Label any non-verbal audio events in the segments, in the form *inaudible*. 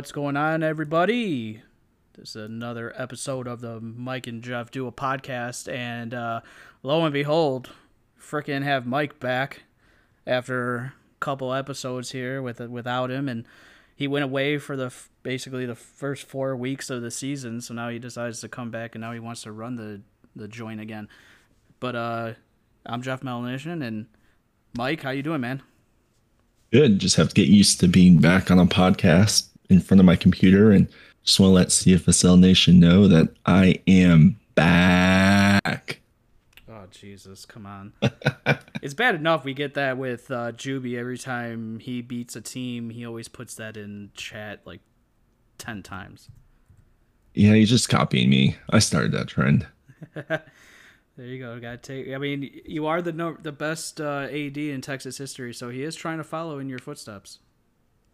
What's going on, everybody? This is another episode of the Mike and Jeff Do a podcast, and uh, lo and behold, freaking have Mike back after a couple episodes here with without him, and he went away for the basically the first four weeks of the season. So now he decides to come back, and now he wants to run the the joint again. But uh, I'm Jeff Melanician, and Mike, how you doing, man? Good. Just have to get used to being back on a podcast in front of my computer and just want to let CFSL Nation know that I am back. Oh Jesus, come on! *laughs* it's bad enough we get that with uh, Juby every time he beats a team. He always puts that in chat like ten times. Yeah, he's just copying me. I started that trend. *laughs* there you go. Got to take. I mean, you are the no, the best uh, AD in Texas history, so he is trying to follow in your footsteps.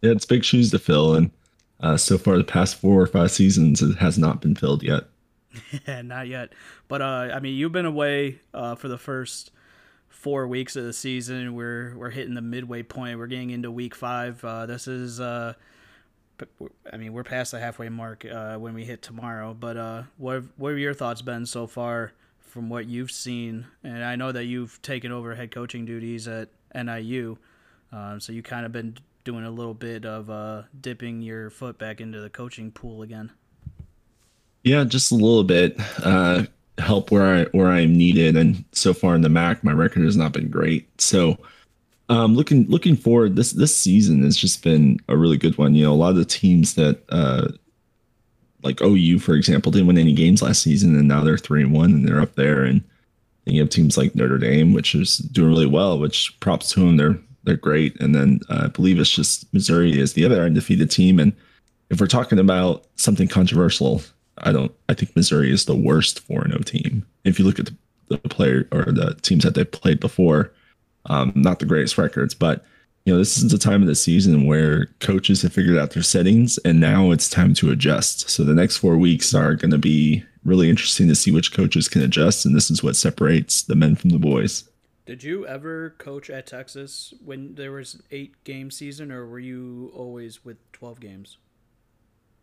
Yeah, it's big shoes to fill, and uh, so far, the past four or five seasons, it has not been filled yet. *laughs* not yet. But uh, I mean, you've been away uh, for the first four weeks of the season. We're we're hitting the midway point. We're getting into week five. Uh, this is, uh, I mean, we're past the halfway mark uh, when we hit tomorrow. But what have, what have your thoughts been so far from what you've seen? And I know that you've taken over head coaching duties at NIU, so you kind of been doing a little bit of uh, dipping your foot back into the coaching pool again. Yeah, just a little bit. Uh, help where I where I am needed, and so far in the MAC, my record has not been great. So, um, looking looking forward, this this season has just been a really good one. You know, a lot of the teams that uh, like OU, for example, didn't win any games last season, and now they're three and one, and they're up there. And you have teams like Notre Dame, which is doing really well. Which props to them. They're they're great. And then uh, I believe it's just Missouri is the other undefeated team. And if we're talking about something controversial, I don't. I think Missouri is the worst 4 0 team. If you look at the, the player or the teams that they've played before, um, not the greatest records, but you know, this is the time of the season where coaches have figured out their settings and now it's time to adjust. So the next four weeks are going to be really interesting to see which coaches can adjust. And this is what separates the men from the boys. Did you ever coach at Texas when there was eight game season, or were you always with twelve games?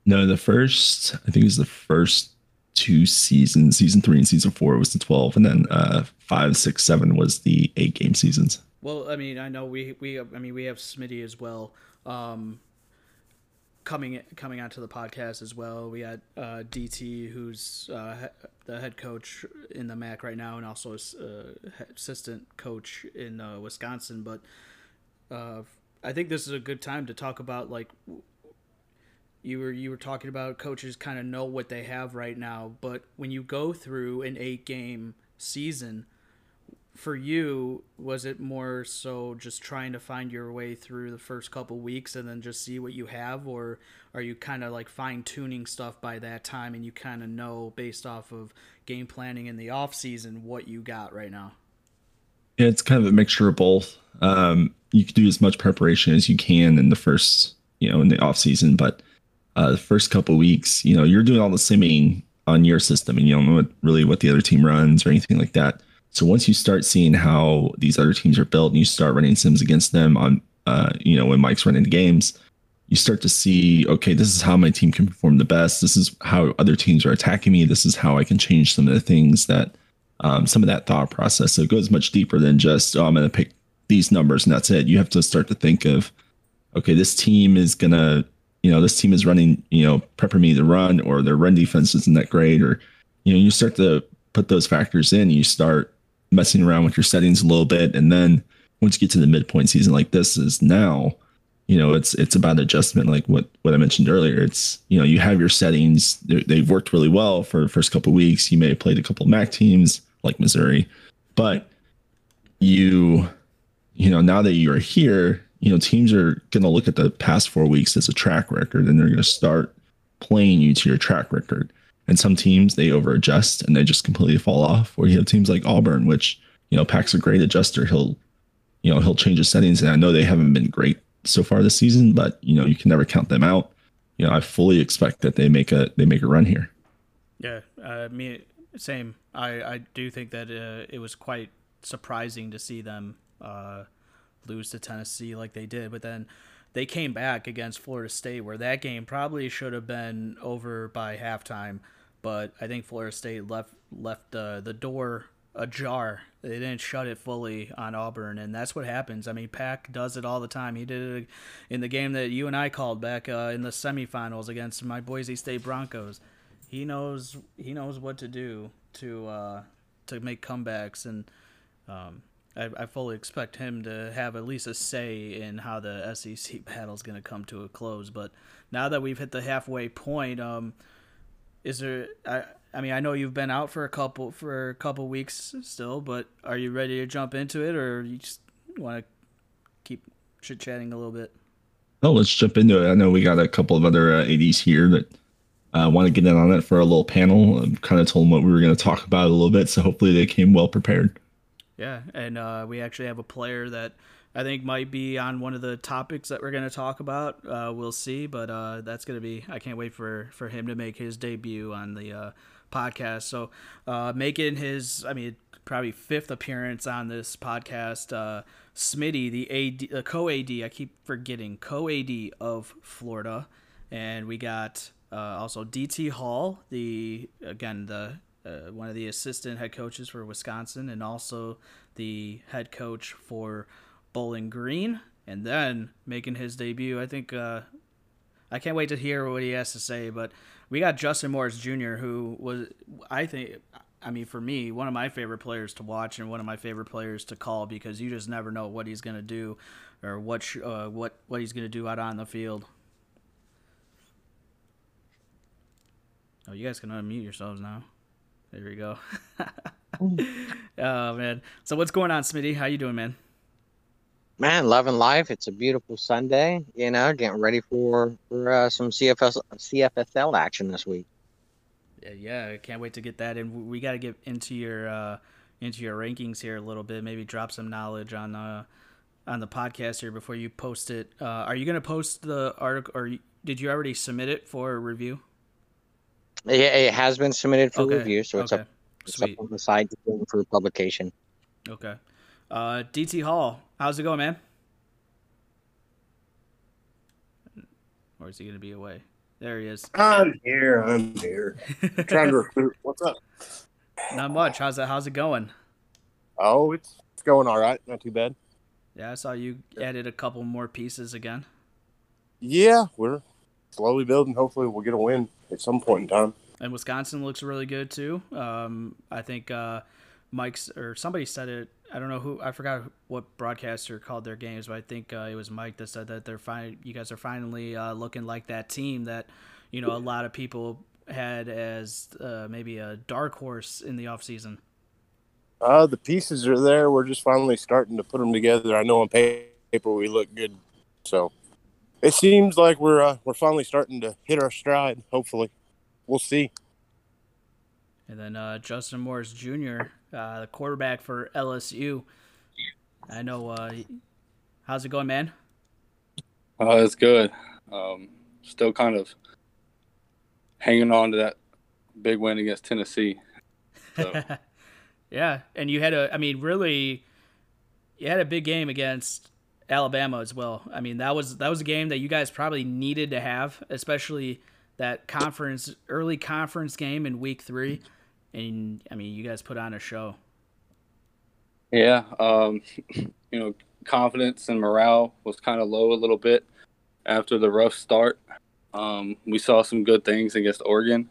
No, the first I think it was the first two seasons, season three and season four was the twelve, and then uh, five, six, seven was the eight game seasons. Well, I mean, I know we we I mean we have Smitty as well. Um, coming coming onto the podcast as well. We had uh, DT, who's uh, the head coach in the MAC right now, and also uh, assistant coach in uh, Wisconsin. But uh, I think this is a good time to talk about like you were you were talking about coaches kind of know what they have right now, but when you go through an eight game season for you was it more so just trying to find your way through the first couple weeks and then just see what you have? Or are you kind of like fine tuning stuff by that time and you kind of know based off of game planning in the off season what you got right now? Yeah it's kind of a mixture of both. Um, you can do as much preparation as you can in the first you know in the off season but uh, the first couple weeks you know you're doing all the simming on your system and you don't know what, really what the other team runs or anything like that so once you start seeing how these other teams are built and you start running sims against them on, uh, you know, when Mike's running the games, you start to see, okay, this is how my team can perform the best. This is how other teams are attacking me. This is how I can change some of the things that, um, some of that thought process. So it goes much deeper than just, oh, I'm going to pick these numbers and that's it. You have to start to think of, okay, this team is going to, you know, this team is running, you know, prepper me to run or their run defense isn't that great or, you know, you start to put those factors in. You start messing around with your settings a little bit. And then once you get to the midpoint season like this is now, you know, it's it's about adjustment, like what what I mentioned earlier. It's you know, you have your settings; they've worked really well for the first couple weeks. You may have played a couple of MAC teams like Missouri, but you, you know, now that you're here, you know, teams are going to look at the past four weeks as a track record, and they're going to start playing you to your track record. And some teams they over adjust and they just completely fall off. Or you have teams like Auburn, which you know Pack's a great adjuster. He'll you know he'll change his settings, and I know they haven't been great so far this season, but you know you can never count them out. You know I fully expect that they make a they make a run here. Yeah, uh, me same. I I do think that uh, it was quite surprising to see them uh, lose to Tennessee like they did, but then they came back against Florida State, where that game probably should have been over by halftime, but I think Florida State left left uh, the door ajar. They didn't shut it fully on Auburn, and that's what happens. I mean, Pack does it all the time. He did it in the game that you and I called back uh, in the semifinals against my Boise State Broncos. He knows he knows what to do to uh, to make comebacks, and um, I, I, fully expect him to have at least a say in how the SEC battle is going to come to a close. But now that we've hit the halfway point, um, is there? I, I mean, I know you've been out for a couple for a couple weeks still, but are you ready to jump into it, or you just want to keep chit chatting a little bit? Oh, let's jump into it. I know we got a couple of other uh, ads here that uh, want to get in on it for a little panel. I kind of told them what we were going to talk about a little bit, so hopefully they came well prepared. Yeah, and uh, we actually have a player that I think might be on one of the topics that we're going to talk about. Uh, we'll see, but uh, that's going to be. I can't wait for for him to make his debut on the uh, podcast. So, uh, making his, I mean, probably fifth appearance on this podcast, uh, Smitty, the AD, uh, co AD, I keep forgetting, co AD of Florida. And we got also DT Hall, the, again, the, uh, one of the assistant head coaches for Wisconsin, and also the head coach for Bowling Green. And then making his debut, I think, uh, I can't wait to hear what he has to say, but we got Justin Morris Jr., who was, I think, I mean, for me, one of my favorite players to watch and one of my favorite players to call because you just never know what he's going to do or what sh- uh, what what he's going to do out on the field. Oh, you guys can unmute yourselves now. There we go. *laughs* oh man. So what's going on, Smitty? How you doing, man? Man, loving life. It's a beautiful Sunday. You know, getting ready for for uh, some CFS CFSL action this week. Yeah, yeah, I can't wait to get that. And we got to get into your uh, into your rankings here a little bit. Maybe drop some knowledge on uh, on the podcast here before you post it. Uh, are you going to post the article, or did you already submit it for review? Yeah, it has been submitted for okay. review, so it's okay. up. It's Sweet. up on the side for publication. Okay. Uh, DT Hall, how's it going, man? Or is he gonna be away? There he is. I'm here. I'm here. *laughs* trying to recruit. What's up? Not much. How's it? How's it going? Oh, it's it's going all right. Not too bad. Yeah, I saw you added a couple more pieces again. Yeah, we're slowly building. Hopefully, we'll get a win at some point in time. And Wisconsin looks really good too. Um, I think uh, Mike's or somebody said it I don't know who I forgot what broadcaster called their games, but I think uh, it was Mike that said that they're fine. You guys are finally uh, looking like that team that you know a lot of people had as uh, maybe a dark horse in the off season. Uh, the pieces are there. We're just finally starting to put them together. I know on paper we look good, so it seems like we're uh, we're finally starting to hit our stride. Hopefully, we'll see. And then uh, Justin Morris Jr uh, the quarterback for LSU. I know. Uh, how's it going, man? Uh, it's good. Um, still kind of hanging on to that big win against Tennessee. So. *laughs* yeah, and you had a. I mean, really, you had a big game against Alabama as well. I mean, that was that was a game that you guys probably needed to have, especially that conference early conference game in week three and I mean, you guys put on a show. Yeah, um, *laughs* you know, confidence and morale was kind of low a little bit after the rough start. Um, we saw some good things against Oregon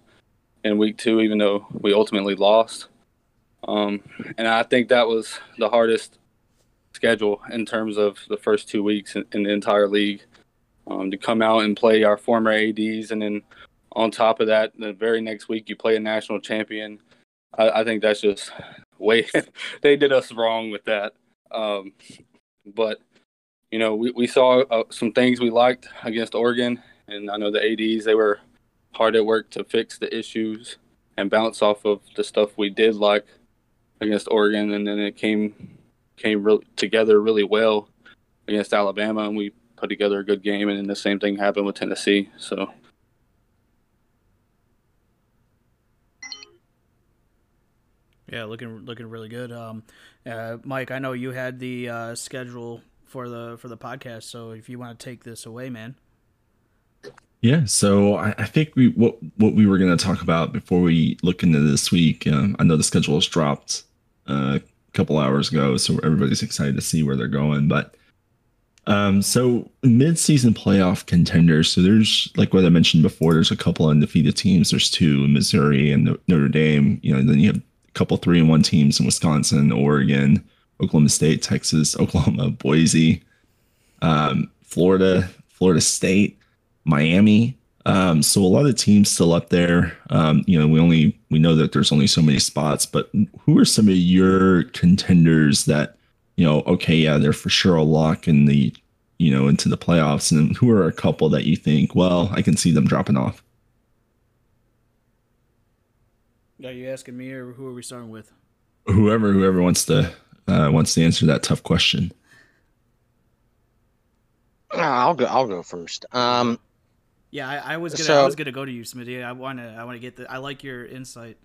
in week two, even though we ultimately lost. Um, and I think that was the hardest schedule in terms of the first two weeks in, in the entire league. Um, to come out and play our former ads, and then on top of that, the very next week you play a national champion I, I think that's just *laughs* way *laughs* they did us wrong with that. Um, but you know, we, we saw uh, some things we liked against Oregon, and I know the ads they were hard at work to fix the issues and bounce off of the stuff we did like against Oregon, and then it came came really together really well against Alabama, and we put together a good game, and then the same thing happened with Tennessee. So Yeah, looking looking really good. Um, uh, Mike, I know you had the uh, schedule for the for the podcast. So if you want to take this away, man. Yeah, so I, I think we what what we were going to talk about before we look into this week. Um, I know the schedule has dropped uh, a couple hours ago, so everybody's excited to see where they're going. But um, so mid-season playoff contenders. So there's like what I mentioned before. There's a couple undefeated teams. There's two Missouri and Notre Dame. You know, then you have couple three and one teams in Wisconsin, Oregon, Oklahoma State, Texas, *laughs* Oklahoma, Boise, um, Florida, Florida State. Miami. Um, so a lot of teams still up there. Um, you know, we only we know that there's only so many spots, but who are some of your contenders that you know? Okay, yeah, they're for sure a lock in the you know into the playoffs, and who are a couple that you think? Well, I can see them dropping off. Are you asking me, or who are we starting with? Whoever, whoever wants to uh, wants to answer that tough question. I'll go. I'll go first. Um, yeah, I, I was gonna. So- I was gonna go to you, Smitty. I want to. I want to get the. I like your insight.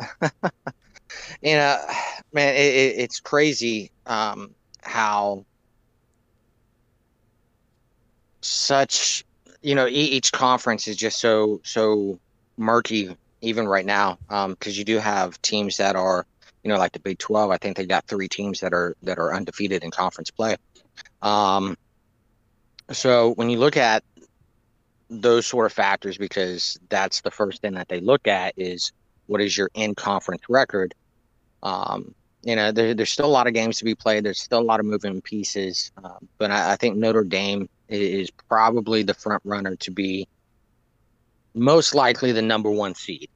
*laughs* you know, man, it, it, it's crazy um, how such you know e- each conference is just so so murky even right now because you do have teams that are you know like the Big Twelve. I think they got three teams that are that are undefeated in conference play. Um, so when you look at those sort of factors, because that's the first thing that they look at is what is your in conference record. Um, you know, there, there's still a lot of games to be played. There's still a lot of moving pieces, um, but I, I think Notre Dame is probably the front runner to be most likely the number one seed.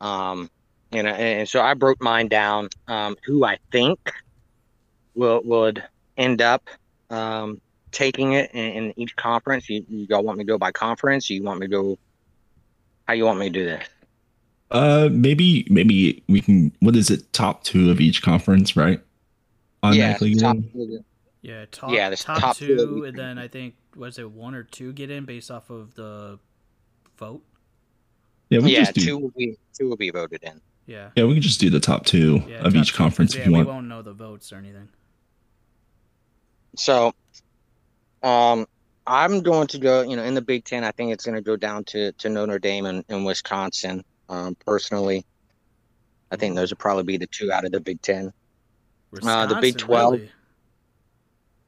Um, you know, and, and so I broke mine down. Um, who I think will would end up um, taking it in, in each conference. You, you all want me to go by conference? You want me to go? How you want me to do this? Uh, maybe maybe we can. What is it? Top two of each conference, right? Automatically yeah, top, in? Yeah, top. Yeah, there's top, top two two, and then I think was it one or two get in based off of the vote. Yeah, we yeah, just do. two will be two will be voted in. Yeah. Yeah, we can just do the top two Yeah, of top each two, conference 'cause, if yeah, you we want. won't know the votes or anything. So, um, I'm going to go. You know, in the Big Ten, I think it's going to go down to to Notre Dame and, and Wisconsin. Um, personally, I think those would probably be the two out of the Big Ten. Uh, the Big 12. really?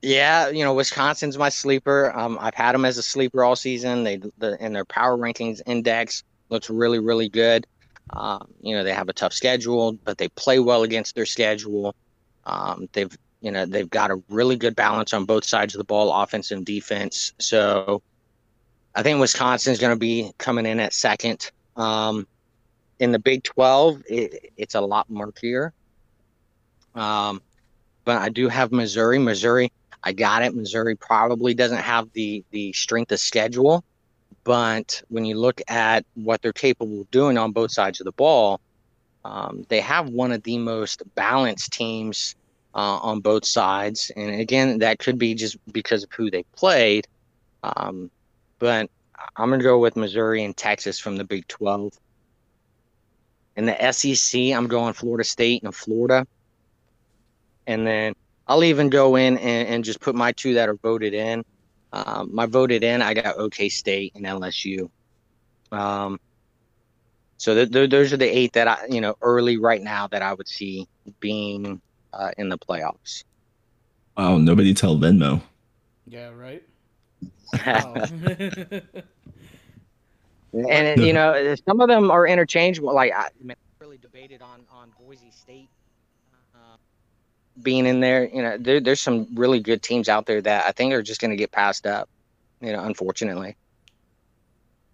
Yeah, you know, Wisconsin's my sleeper. Um, I've had them as a sleeper all season. They the and their power rankings index looks really, really good. Um, you know, they have a tough schedule, but they play well against their schedule. Um, they've you know they've got a really good balance on both sides of the ball, offense and defense. So I think Wisconsin's going to be coming in at second. Um, in the Big Twelve, it, it's a lot murkier. Um, but I do have Missouri. Missouri, I got it. Missouri probably doesn't have the the strength of schedule, but when you look at what they're capable of doing on both sides of the ball, um, they have one of the most balanced teams uh, on both sides. And again, that could be just because of who they played. Um, but I'm gonna go with Missouri and Texas from the Big 12. In the SEC, I'm going Florida State and Florida. And then I'll even go in and, and just put my two that are voted in. Um, my voted in, I got OK State and LSU. Um, so th- th- those are the eight that I, you know, early right now that I would see being uh, in the playoffs. Wow, nobody tell Venmo. Yeah, right. *laughs* and you know, some of them are interchangeable. Like I man, really debated on on Boise State being in there. You know, there, there's some really good teams out there that I think are just going to get passed up. You know, unfortunately.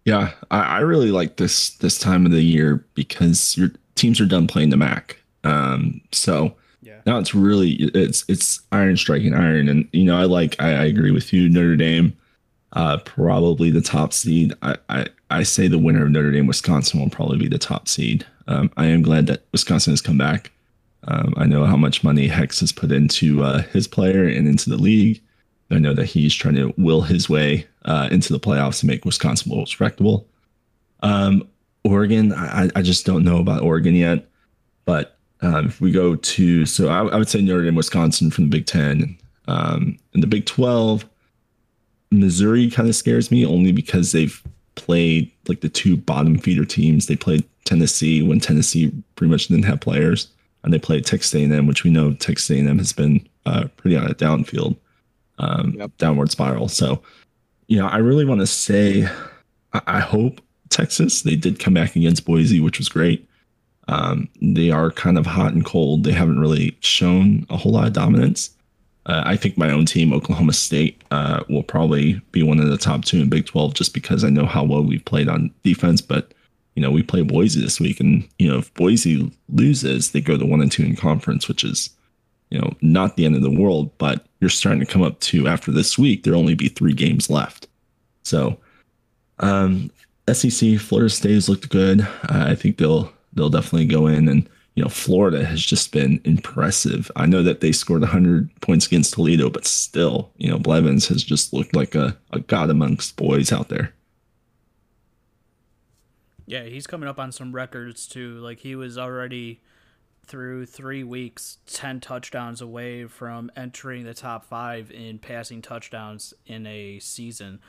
Yeah, I, I really like this this time of the year because your teams are done playing the MAC. Um, so yeah. now it's really it's it's iron striking iron, and you know I like I, I agree with you. Notre Dame, uh, probably the top seed. I, I I say the winner of Notre Dame Wisconsin will probably be the top seed. Um, I am glad that Wisconsin has come back. Um, I know how much money Hex has put into uh, his player and into the league. I know that he's trying to will his way uh, into the playoffs to make Wisconsin more respectable. Um, Oregon, I, I just don't know about Oregon yet, but Um, if we go to, so I, I, would say Notre Dame, Wisconsin from the Big Ten. Um, in the Big 12, Missouri kind of scares me only because they've played like the two bottom feeder teams. They played Tennessee when Tennessee pretty much didn't have players, and they play Texas A&M, which we know Texas A&M has been uh, pretty on a downfield, um, yep. downward spiral. So, you know, I really want to say, I, I hope Texas. They did come back against Boise, which was great. Um, they are kind of hot and cold. They haven't really shown a whole lot of dominance. Uh, I think my own team, Oklahoma State, uh, will probably be one of the top two in Big 12 just because I know how well we've played on defense. But, you know, we play Boise this week. And, you know, if Boise loses, they go to one and two in conference, which is, you know, not the end of the world. But you're starting to come up to after this week, there'll only be three games left. So, um, SEC, Florida State has looked good. Uh, I think they'll they'll definitely go in and you know, Florida has just been impressive. I know that they scored 100 points against Toledo, but still, you know, Blevins has just looked like a, a god amongst boys out there. Yeah, he's coming up on some records too. Like he was already through three weeks, 10 touchdowns away from entering the top five in passing touchdowns in a season.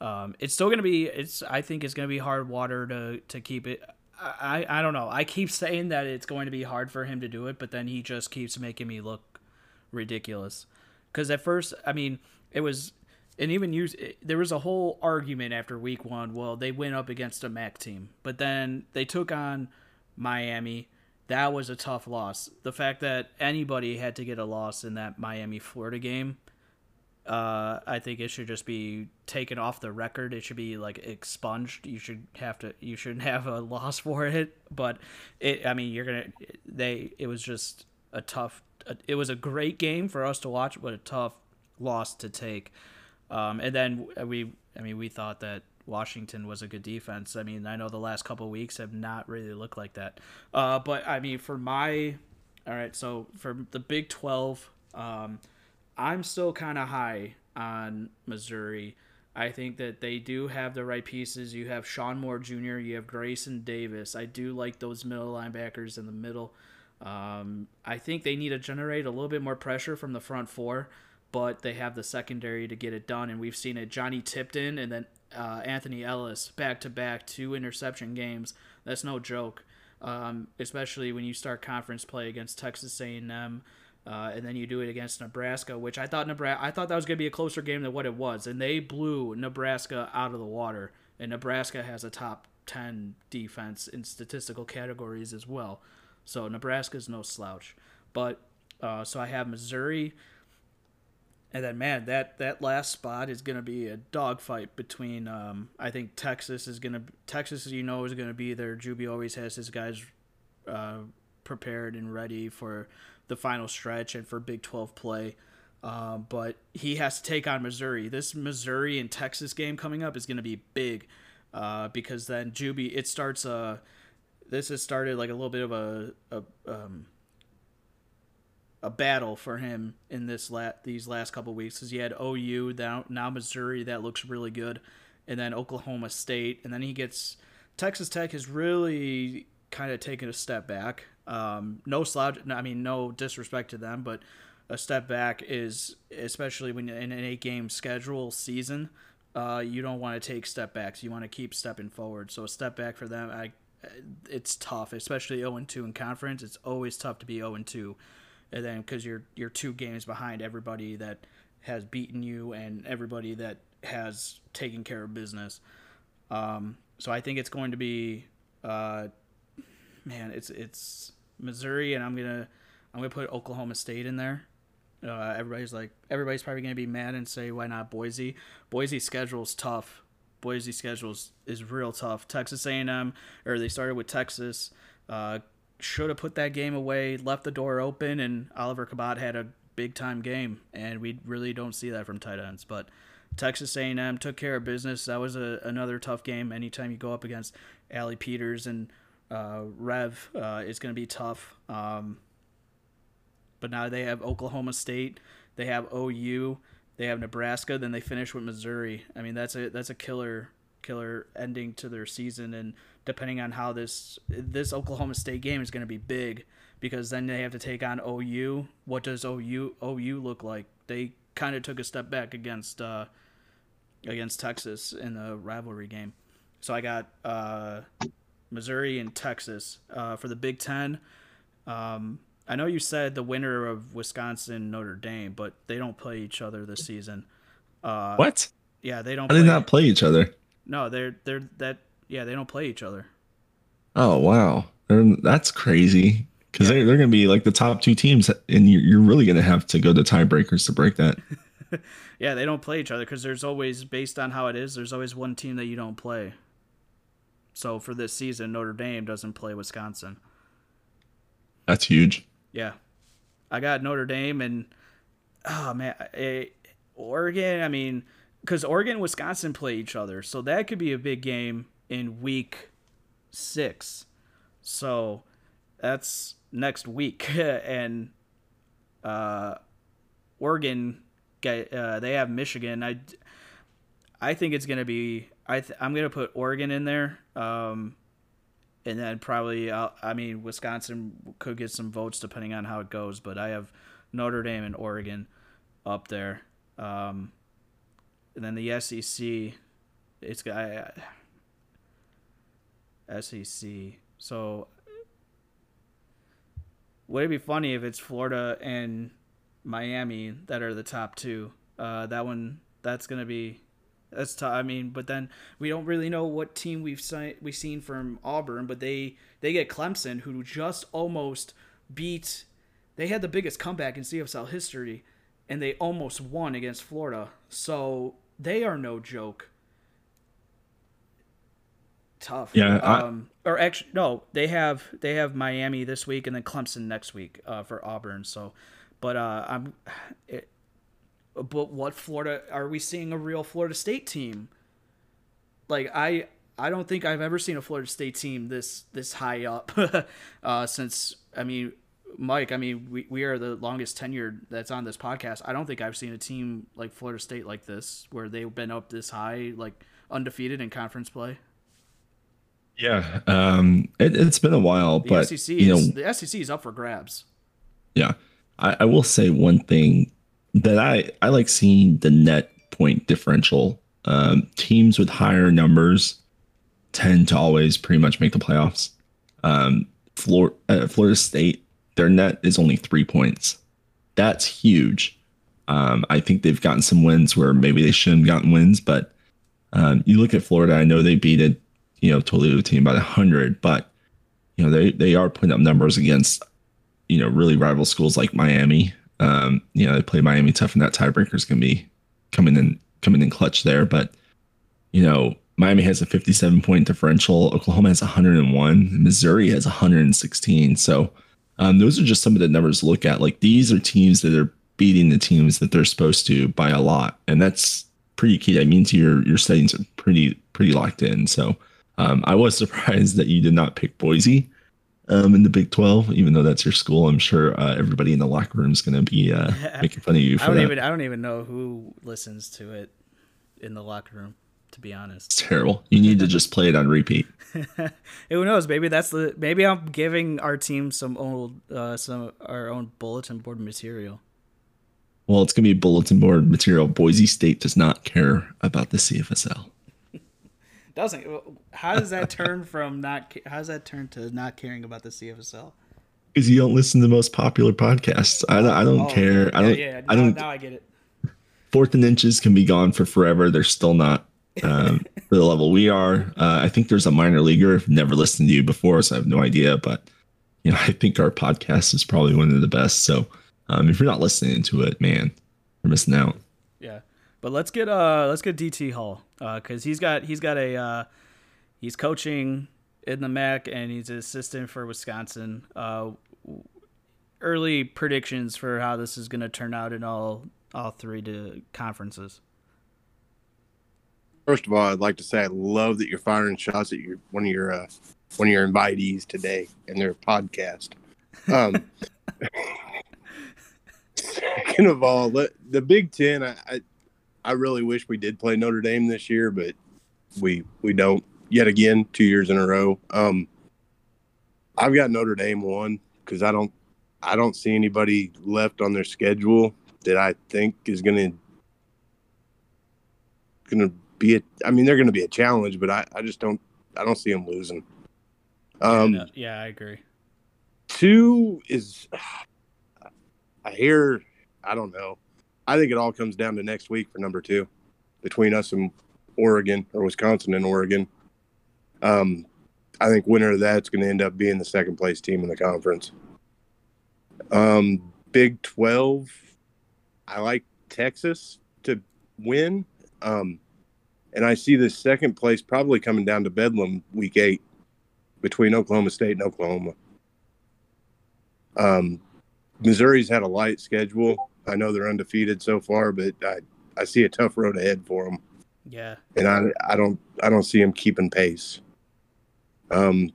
Um, it's still to be, it's, I think it's to be hard water to, to keep it I, I don't know. I keep *laughs* saying that it's going to be hard for him to do it, but then he just keeps making me look ridiculous. Because at first, I mean, it was, and even use there was a whole argument after week one. Well, they went up against a MAC team, but then they took on Miami. That was a tough loss. The fact that anybody had to get a loss in that Miami Florida game uh, I think it should just be taken off the record. It should be like expunged. You should have to. You shouldn't *laughs* have a loss for it. But it. I mean, you're gonna. They. It was just a tough. It was a great game for us to watch, but a tough loss to take. Um, and then we. I mean, we thought that Washington was a good defense. I mean, I know the last couple weeks have not really looked like that. Uh, but I mean, for my. All right, so for the Big Twelve. Um, I'm still kind of high on Missouri. I think that they do have the right pieces. You have Sean Moore Jr., you have Grayson Davis. I do like those middle linebackers in the middle. Um, I think they need to generate a little bit more pressure from the front four, but they have the secondary to get it done. And we've seen it Johnny Tipton and then uh, Anthony Ellis back to back, two interception games. That's no joke, um, especially when you start conference play against Texas A&M. Uh, and then you do it against Nebraska, which I thought Nebraska, I thought that was going to be a closer game than what it was, and they blew Nebraska out of the water. And Nebraska has a top ten defense in statistical categories as well, so Nebraska is no slouch. But uh, so I have Missouri, and then man, that that last spot is going to be a dogfight between. Um, I think Texas is going to Texas, as you know, is going to be there. Juby always has his guys uh, prepared and ready for the final stretch and for Big 12 play. Uh, but he has to take on Missouri. This Missouri and Texas game coming up is going to be big uh, because then Juby it starts a. Uh, this has started like a little bit of a a, um, a battle for him in this la- these last couple weeks because he had OU now now Missouri that looks really good, and then Oklahoma State, and then he gets Texas Tech has really kind of taken a step back. Um, no slouch. I mean, no disrespect to them, but a step back is especially when in an eight game schedule season. Uh, you don't want to take step backs. You want to keep stepping forward. So a step back for them, I, it's tough, especially 0 2 in conference. It's always tough to be 0 2, and then because you're you're two games behind everybody that has beaten you and everybody that has taken care of business. Um, so I think it's going to be uh, man, it's it's Missouri, and I'm gonna I'm gonna put Oklahoma State in there. Uh, everybody's like everybody's probably gonna be mad and say why not Boise? Boise's schedule's tough. Boise's schedule is real tough. Texas A&M, or they started with Texas. Uh, should have put that game away, left the door open, and Oliver Cabot had a big time game, and we really don't see that from tight ends. But Texas A&M took care of business. That was a, another tough game. Anytime you go up against Allie Peters and uh, Rev uh, is going to be tough. Um, but now they have Oklahoma State, they have OU, they have Nebraska, then they finish with Missouri. I mean, that's a that's a killer killer ending to their season. And depending on how this this Oklahoma State game is going to be big because then they have to take on OU. What does OU OU look like? They kind of took a step back against uh, against Texas in the rivalry game. So I got uh, Missouri and Texas uh, for the Big Ten. Um, I know you said the winner of Wisconsin Notre Dame, but they don't play each other this season. Uh, What? Yeah, they don't. Play, not play each other? No, they're they're that. Yeah, they don't play each other. Oh wow, They're- that's crazy. Because they're, they're going to be like the top two teams, and you're, you're really going to have to go to tiebreakers to break that. *laughs* Yeah, they don't play each other because there's always based on how it is. There's always one team that you don't play. So for this season, Notre Dame doesn't play Wisconsin. That's huge. Yeah, I got Notre Dame and oh man, Oregon. I mean, because Oregon and Wisconsin play each other, so that could be a big game in week six. So that's next week, *laughs* and uh, Oregon get uh, they have Michigan. I I think it's gonna be. I th- I'm gonna put Oregon in there. Um, and then probably uh, I mean Wisconsin could get some votes depending on how it goes, but I have Notre Dame and Oregon up there. Um, and then the SEC, it's got SEC. So would it be funny if it's Florida and Miami that are the top two? Uh, that one that's gonna be that's tough. I mean, but then we don't really know what team we've seen we've seen from Auburn, but they they get Clemson, who just almost beat. They had the biggest comeback in CFL history, and they almost won against Florida. So they are no joke. Tough. Yeah, I- Um, or actually, no, they have they have Miami this week and then Clemson next week uh, for Auburn. So, but uh, I'm. It, but what Florida are we seeing a real Florida State team? Like I I don't think I've ever seen a Florida State team this this high up *laughs* uh, since I mean Mike, I mean we, we are the longest tenured that's on this podcast. I don't think I've seen a team like Florida State like this where they've been up this high like undefeated in conference play. Yeah, um, it, it's been a while, The but SEC you know, is the SEC is up for grabs. Yeah. I, I will say one thing that I, I like seeing the net point differential. Um, teams with higher numbers tend to always pretty much make the playoffs. Um, Flor- uh, Florida State, their net is only three points. That's huge. Um, I think they've gotten some wins where maybe they shouldn't have gotten wins, but um, you look at Florida. I know they beat a you know Toledo team by hundred, but you know they they are putting up numbers against you know really rival schools like Miami. Um, you know they play Miami tough, and that tiebreaker is going to be coming in coming in clutch there. But you know Miami has a 57 point differential. Oklahoma has 101. Missouri has 116. So um, those are just some of the numbers to look at. Like these are teams that are beating the teams that they're supposed to by a lot, and that's pretty key. That means your your settings are pretty pretty locked in. So um, I was *laughs* surprised that you did not pick Boise um, in the Big 12, even though that's your school. I'm sure uh, everybody in the locker room is going to be uh, *laughs* making fun of you I don't that. even I don't even know who listens to it in the locker room. To be honest. It's terrible. You need to just play it on repeat. *laughs* Who knows? Maybe that's the. Maybe I'm giving our team some old, uh, some our own bulletin board material. Well, it's going to be bulletin board material. Boise State does not care about the CFSL. Doesn't. How does that turn from not? How does that turn to not caring about the CFSL? Because you don't listen to the most popular podcasts. I don't, I don't Oh, care. I don't. Yeah, I don't. now I get it. Fourth and inches can be gone for forever. They're still not um, for *laughs* the level we are. Uh, I think there's a minor leaguer. I've never listened to you before, so I have no idea. But you know, *laughs* I think our podcast is probably one of the best. So um, if you're not listening to it, man, you're missing out. Yeah, but let's get uh let's get DT Hall because he's got he's got a uh, he's coaching in the MAC and he's an assistant for Wisconsin. Uh, early predictions for how this is going to turn out in all all three to conferences. First of all, I'd like to say I love that you're firing shots at your one of your uh, one of your invitees today in their podcast. Um, *laughs* *laughs* second of all, the Big Ten. I, I I really wish we did play Notre Dame this year, but we we don't. yet again, two years in a row. Um, I've got Notre Dame one because I don't, I don't see anybody left on their schedule that I think is going to, going to be a. I mean, they're going to be a challenge, but I, I just don't, I don't see them losing. Um, yeah, yeah, I agree. two is, I hear, I don't know. I think it all comes down to next week for number two, between us and Oregon or Wisconsin and Oregon. Um, I think winner of that's going to end up being the second place team in the conference. Um, Big Twelve, I like Texas to win, um, and I see the second place probably coming down to Bedlam week eight between Oklahoma State and Oklahoma. Um, Missouri's had a light schedule. I know they're undefeated so far, but I, I see a tough road ahead for them Yeah, and I I don't I don't see them keeping pace. Um,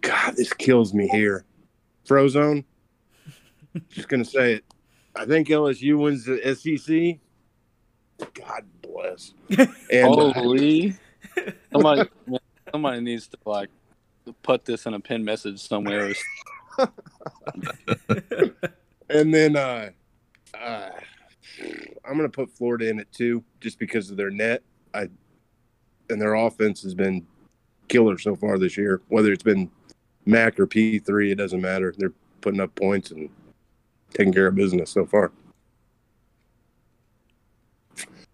God, this kills me here. Frozone. *laughs* Just gonna say it. I think LSU wins the SEC. God bless. And uh, Holy! *laughs* Somebody, somebody needs to like put this in a pin message somewhere. *laughs* and then uh, uh, I'm gonna put Florida in it too, just because of their net. I and their offense has been killer so far this year. Whether it's been MAC or P three, it doesn't matter. They're putting up points and taking care of business so far.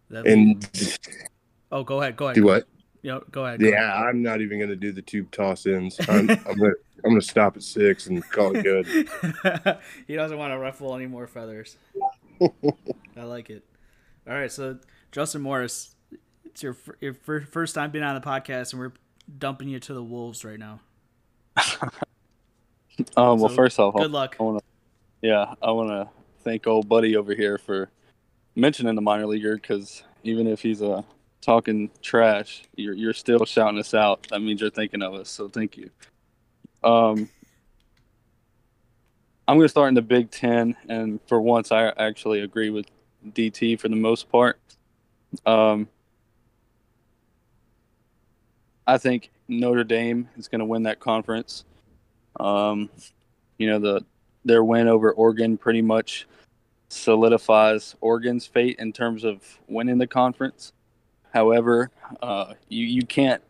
That'd be- And oh, go ahead, go ahead. do what? You know, go ahead. go Yeah, I'm not even gonna do the tube toss ins. I'm, I'm gonna I'm gonna stop at six and call it good. *laughs* he doesn't want to ruffle any more feathers. I like it. All right, so Justin Morris, it's your your first time being on the podcast, and we're dumping you to the wolves right now. *laughs* Um, well, So, first off, Good luck. I want to, yeah, I want to thank old buddy over here for mentioning the minor leaguer because even if he's a talking trash, you're you're still shouting us out. That means you're thinking of us. So thank you. Um, I'm going to start in the Big Ten, and for once, I actually agree with DT for the most part. Um, I think Notre Dame is going to win that conference. Um, you know the their win over Oregon pretty much solidifies Oregon's fate in terms of winning the conference. However, uh, you you can't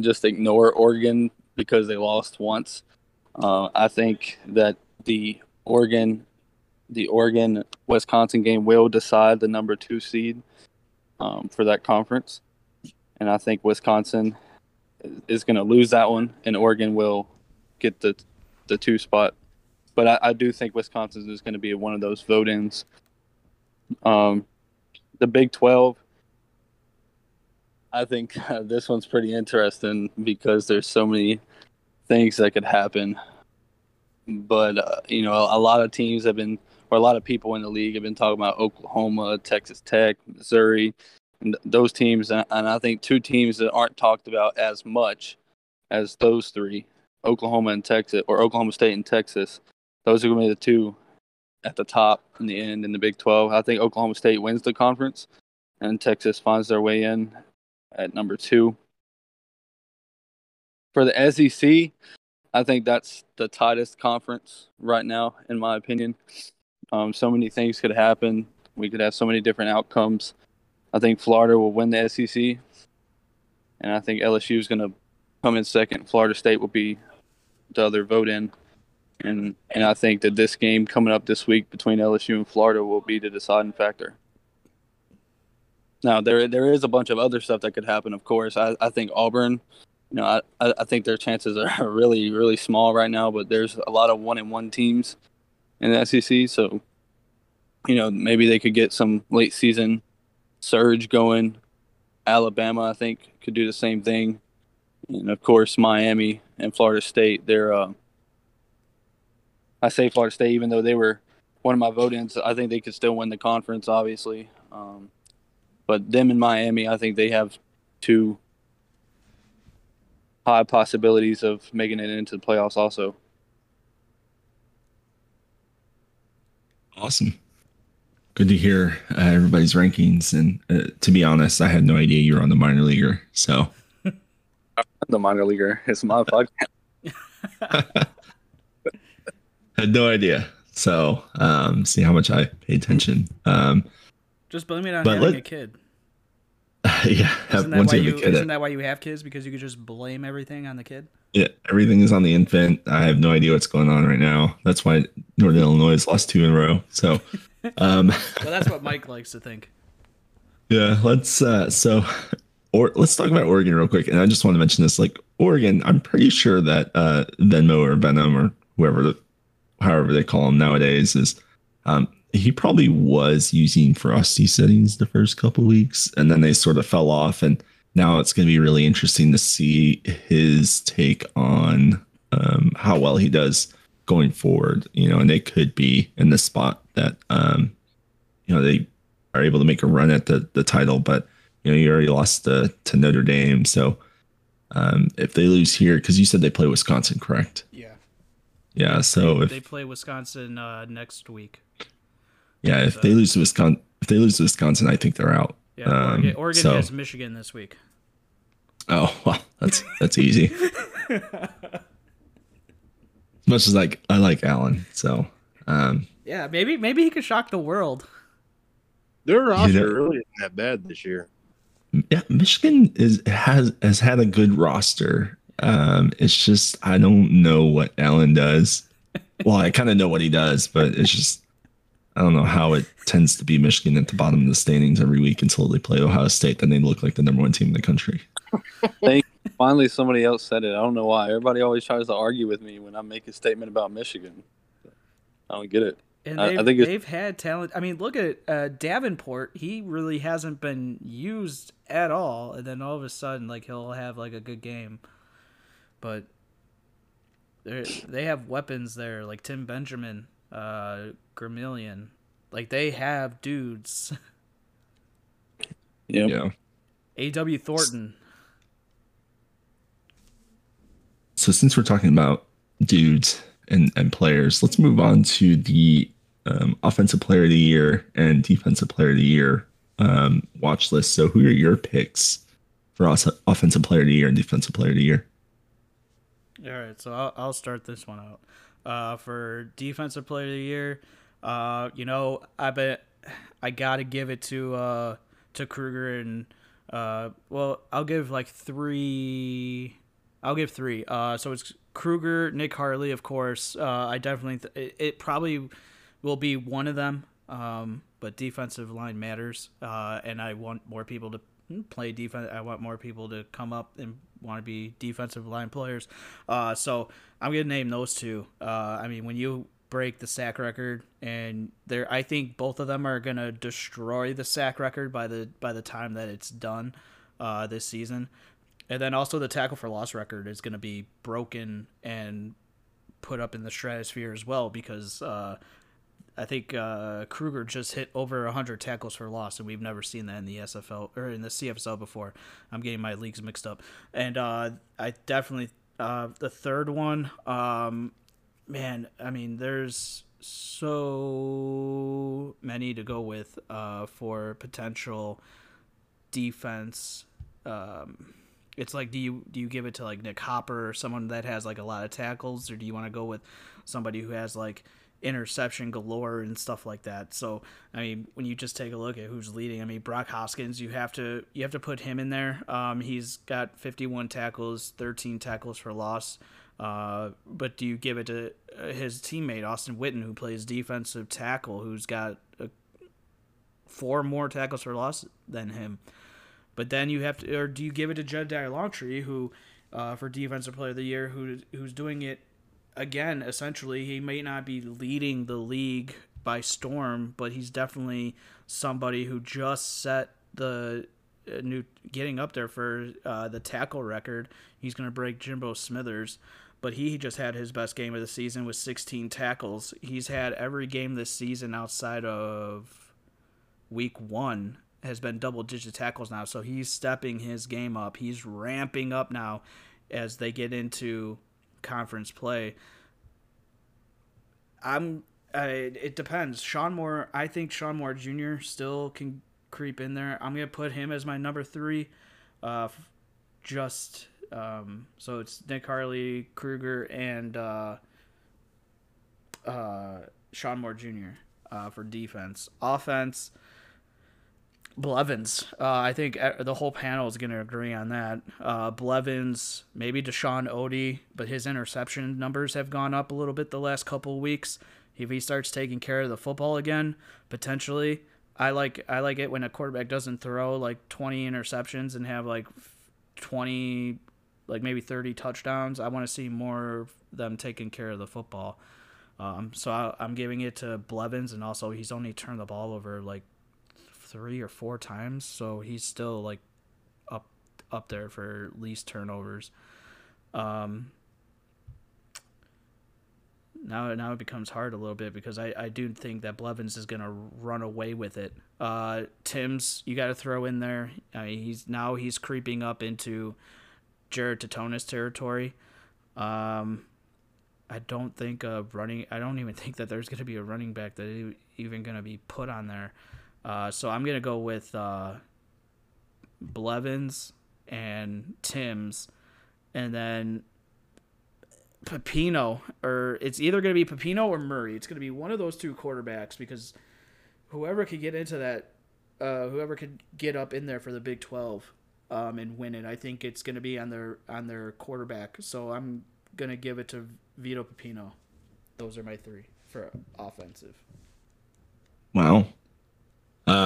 just ignore Oregon because they lost once. Uh, I think that the Oregon, the Oregon Wisconsin game will decide the number two seed um, for that conference, and I think Wisconsin is going to lose that one, and Oregon will get the the two spot. But I, I do think Wisconsin is going to be one of those vote-ins. Um, the Big Twelve. I think uh, *laughs* this one's pretty interesting because there's so many things that could happen. But uh, you know, a, a lot of teams have been, or a lot of people in the league have been talking about Oklahoma, Texas Tech, Missouri, and those teams. And, and I think two teams that aren't talked about as much as those three Oklahoma and Texas, or Oklahoma State and Texas. Those are going to be the two at the top in the end in the Big 12. I think Oklahoma State wins the conference, and Texas finds their way in at number two. For the SEC, I think that's the tightest conference right now, in my opinion. Um, so many things could happen. We could have so many different outcomes. I think Florida will win the SEC, and I think LSU is going to come in second. Florida State will be the other vote in, and and I think that this game coming up this week between LSU and Florida will be the deciding factor. Now there there is a bunch of other stuff that could happen. Of course, I, I think Auburn, you know, I, I think their chances are *laughs* really really small right now. But there's a lot of one and one teams in the SEC, so you know maybe they could get some late season surge going. Alabama, I think, could do the same thing, and of course Miami and Florida State. They're uh, I say Florida State, even though they were one of my vote-ins, I think they could still win the conference, obviously. Um, but them in Miami, I think they have two high possibilities of making it into the playoffs. Also, Awesome. Good to hear uh, everybody's rankings. And uh, to be honest, I had no idea you were on the minor leaguer. So I'm the minor leaguer. It's my *laughs* podcast. *laughs* Had no idea. So, um, see how much I pay attention. Um, Just blame it on But having let- a kid. *laughs* yeah, have Isn't that why you you? have kid, Isn't that why you have kids? Because you could just blame everything on the kid. yeah, everything is on the infant. I have no idea what's going on right now. That's why Northern Illinois lost two in a row. So, *laughs* um, Well, that's what Mike likes to think. *laughs* Yeah, let's uh so or let's talk about Oregon real quick. And I just want to mention this like Oregon, I'm pretty sure that uh Venmo or Venom or whoever the however they call them nowadays is um he probably was using frosty settings the first couple weeks and then they sort of fell off and now it's going to be really interesting to see his take on um how well he does going forward, you know, and they could be in the spot that um you know they are able to make a run at the the title, but you know you already lost to to Notre Dame, so um, if they lose here, because you said they play Wisconsin, correct? Yeah. Yeah. So they, if they play Wisconsin uh, next week. Yeah, if they lose to Wisconsin, if they lose to Wisconsin, I think they're out. Yeah, Um, Oregon, Oregon so- has Michigan this week. Oh *laughs* well, that's that's easy. as *laughs* much as like I like Allen, so um, Yeah, maybe maybe he could shock the world. Their roster know- really isn't that bad this year. yeah, Michigan is has has had a good roster. Um, it's just I don't know what Allen does. Well, I kind of know what he does, but it's just I don't know how it tends to be Michigan at the bottom of the standings every week until they play Ohio State. Then they look like the number one team in the country. *laughs* Thank Finally, somebody else said it. I don't know why. Everybody always tries to argue with me when I make a statement about Michigan. I don't get it. And I- I they've, think they've had talent. I mean, look at uh, Davenport. He really hasn't been used at all, and then all of a sudden, like he'll have like a good game. But they they have weapons there, like Tim Benjamin, uh, Gramillion. Like they have dudes. *laughs* Yep. Yeah. A.W. Thornton. So since we're talking about dudes and, and players, let's move on to the um, offensive player of the year and defensive player of the year um, watch list. So who are your picks for us, offensive player of the year and defensive player of the year? All right, so I'll, I'll start this one out. Uh, for defensive player of the year, uh, you know, I bet I gotta give it to uh, to Kruger and uh, well, I'll give like three. I'll give three. Uh, so it's Kruger, Nick Harley, of course. Uh, I definitely th- it, it probably will be one of them. Um, but defensive line matters, uh, and I want more people to play defense. I want more people to come up and want to be defensive line players. Uh, so I'm gonna name those two. Uh, I mean, when you break the sack record, and there, I think both of them are gonna destroy the sack record by the by the time that it's done uh, this season. And then also the tackle for loss record is gonna be broken and put up in the stratosphere as well because uh, I think uh, Kruger just hit over 100 tackles for loss, and we've never seen that in the SFL or in the CFSL before. I'm getting my leagues mixed up. And uh, I definitely, uh, the third one, um, man, I mean, there's so many to go with uh, for potential defense. Um, it's like do you do you give it to like Nick Hopper or someone that has like a lot of tackles or do you want to go with somebody who has like interception galore and stuff like that. So I mean, when you just take a look at who's leading, I mean Brock Hoskins, you have to you have to put him in there. Um, he's got 51 tackles, 13 tackles for loss. Uh, but do you give it to uh, his teammate Austin Witten, who plays defensive tackle, who's got uh, four more tackles for loss than him? But then you have to, or do you give it to Jedediah Longtree, who, uh, for defensive player of the year, who who's doing it again? Essentially, he may not be leading the league by storm, but he's definitely somebody who just set the uh, new getting up there for uh, the tackle record. He's going to break Jimbo Smithers, but he just had his best game of the season with 16 tackles. He's had every game this season outside of week one has been double digit tackles now. So he's stepping his game up. He's ramping up now as they get into conference play. I'm. It depends. Sean Moore. I think Sean Moore Jr. still can creep in there. I'm gonna put him as my number three. Uh, just Um, so it's Nick Harley, Kruger, and uh, uh, Sean Moore Jr. Uh, for defense. Offense, Blevins. Uh, I think the whole panel is going to agree on that. Uh, Blevins, maybe Deshaun Odie, but his interception numbers have gone up a little bit the last couple weeks. If he starts taking care of the football again, potentially, I like I like it when a quarterback doesn't throw like 20 interceptions and have like 20, like maybe 30 touchdowns. I want to see more of them taking care of the football. Um, so I, I'm giving it to Blevins, and also he's only turned the ball over like three or four times, so he's still like up up there for least turnovers. Um, now now it becomes hard a little bit because I, I do think that Blevins is gonna run away with it. Uh, Tim's you got to throw in there. I mean, he's now he's creeping up into Jared Tatonis territory. Um, I don't think a running. I don't even *laughs* think that there's gonna be a running back that even gonna be put on there. Uh, so I'm gonna go with uh, Blevins and Tim's, and then Pepino, or it's either to be Pepino or Murray. It's to be one of those two quarterbacks because whoever could get into that, uh, whoever could get up in there for the Big Twelve um, and win it, I think it's to be on their on their quarterback. So I'm to give it to Vito Pepino. Those are my three for offensive. Wow.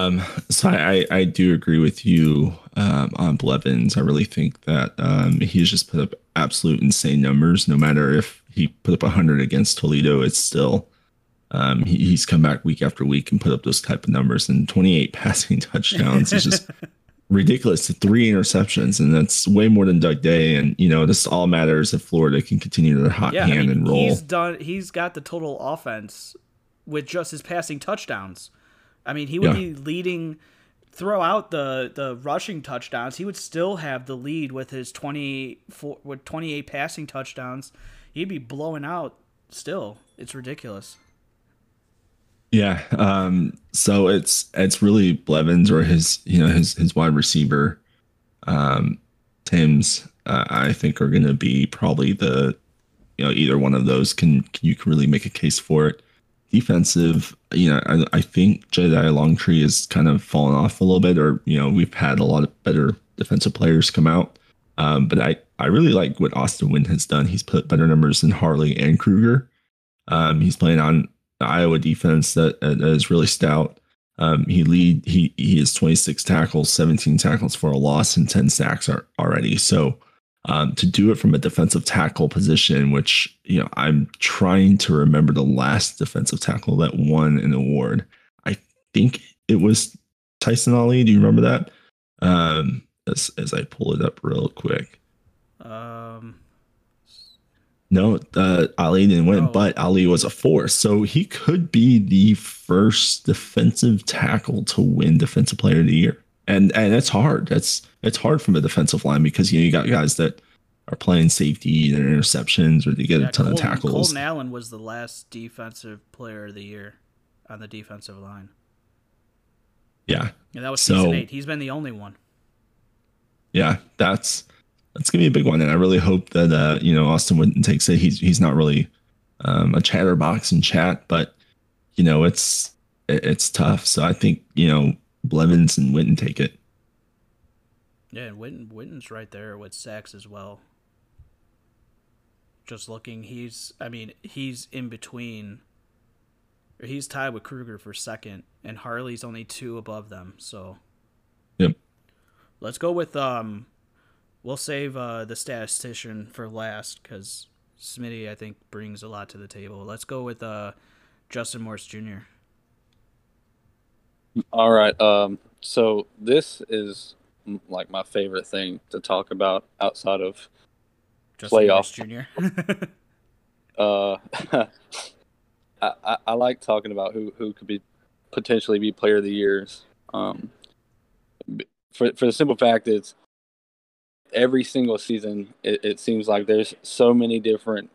Um, so I, I do agree with you um, on Blevins. I really think that um, he's just put up absolute insane numbers. No matter if he put up 100 against Toledo, it's still um, he, he's come back week after week and put up those type of numbers. And 28 *laughs* passing touchdowns is just *laughs* ridiculous. Three interceptions, and that's way more than Doug Day. And you know, this all matters if Florida can continue their hot Yeah, hand I mean, and roll. he's done. He's got the total offense with just his passing touchdowns. I mean, he would Yeah. be leading throughout the the rushing touchdowns. He would still have the lead with his twenty four with twenty eight passing touchdowns. He'd be blowing out. Still, it's ridiculous. Yeah. Um, so it's it's really Blevins or his you know his his wide receiver, um, Tim's. Uh, I think are going to be probably the you know either one of those can, can you can really make a case for it. Defensive, you know, I, I think Jedi Longtree has kind of fallen off a little bit, or you know we've had a lot of better defensive players come out. Um, but I I really like what Austin Wynn has done. He's put better numbers than Harley and Kruger. Um, he's playing on the Iowa defense that, that is really stout. Um, he lead he he has 26 tackles, 17 tackles for a loss, and 10 sacks are, already. So um, to do it from a defensive tackle position, which you know I'm trying to remember the last defensive tackle that won an award. I think it was Tyson Ali. Do you remember that? Um, as as I pull it up real quick. Um, No, uh, Ali didn't win, Oh. but Ali was a force. So he could be the first defensive tackle to win Defensive Player of the Year. And and it's hard. That's it's hard from a defensive line because you know you got guys that are playing safety and interceptions or they get yeah, a ton Colton, of tackles. Colton Allen was the last defensive player of the year on the defensive line. Yeah. That was So- season eight. He's been the only one. Yeah, that's that's gonna be a big one, and I really hope that uh, you know Austin Witten takes it. He's he's not really um, a chatterbox in chat, but you know it's it- it's tough. So I think you know Blevins and Witten take it. Yeah, and Witten, Witten's right there with sacks as well. Just looking, he's I mean, he's in between he's tied with Kruger for second, and Harley's only two above them, so Yep. Let's go with um we'll save uh the statistician for last because Smitty I think brings a lot to the table. Let's go with uh Justin Morris Jr. All right. Um, so this is like my favorite thing to talk about outside of Justin Playoff. Jr. *laughs* uh, *laughs* I, I, I like talking about who, who could be potentially be player of the years. Um, for for the simple fact is every single season it, it seems like there's so many different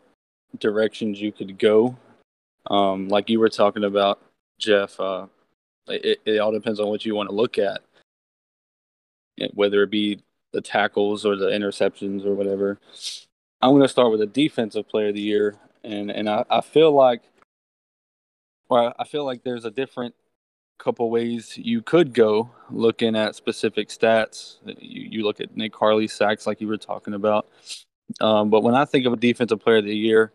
directions you could go. Um, like you were talking about, Jeff. Uh, it, it all depends on what you want to look at. Whether it be the tackles or the interceptions or whatever. I'm going to start with a defensive player of the year, and and I, I feel like, well, I feel like there's a different couple ways you could go looking at specific stats. You, you look at Nick Harley sacks, like you were talking about. Um, but when I think of a defensive player of the year,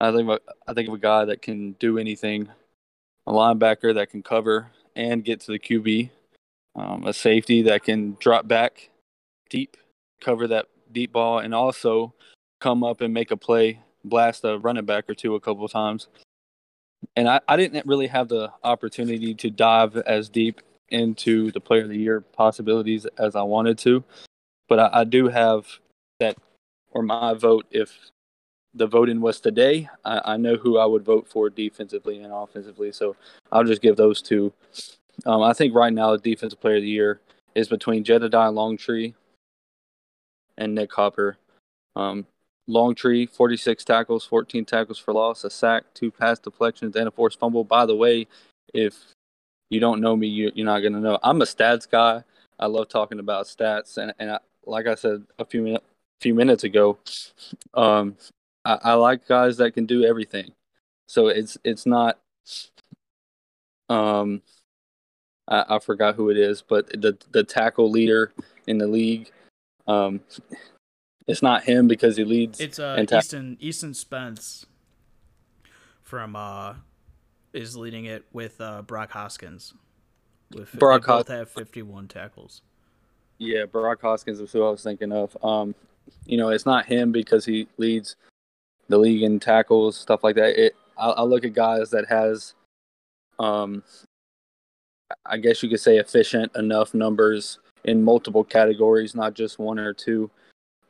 I think of, I think of a guy that can do anything, a linebacker that can cover and get to the QB, um, a safety that can drop back deep, cover that deep ball, and also come up and make a play, blast a running back or two a couple of times. And I, I didn't really have the opportunity to dive as deep into the player of the year possibilities as I wanted to. But I, I do have that, or my vote, if the voting was today, I, I, know who I would vote for defensively and offensively. So I'll just give those two. Um, I think right now the defensive player of the year is between Jedediah Longtree and Nick Hopper. Um, Longtree, 46 tackles, 14 tackles for loss, a sack, two pass deflections, and a forced fumble. By the way, if you don't know me, you, are not going to know. I'm a stats guy. I love talking about stats. And, and I, like I said a few, min- few minutes ago, um, I, I like guys that can do everything. So it's it's not um I, I forgot who it is, but the the tackle leader in the league. Um it's not him because he leads. It's uh ta- Easton Easton Spence from uh is leading it with uh Brock Hoskins. With Brock both Hos- have fifty one tackles. Yeah, Brock Hoskins is who I was thinking of. Um, you know, it's not him because he leads the league in tackles, stuff like that. It I, I look at guys that has, um, I guess you could say efficient enough numbers in multiple categories, not just one or two.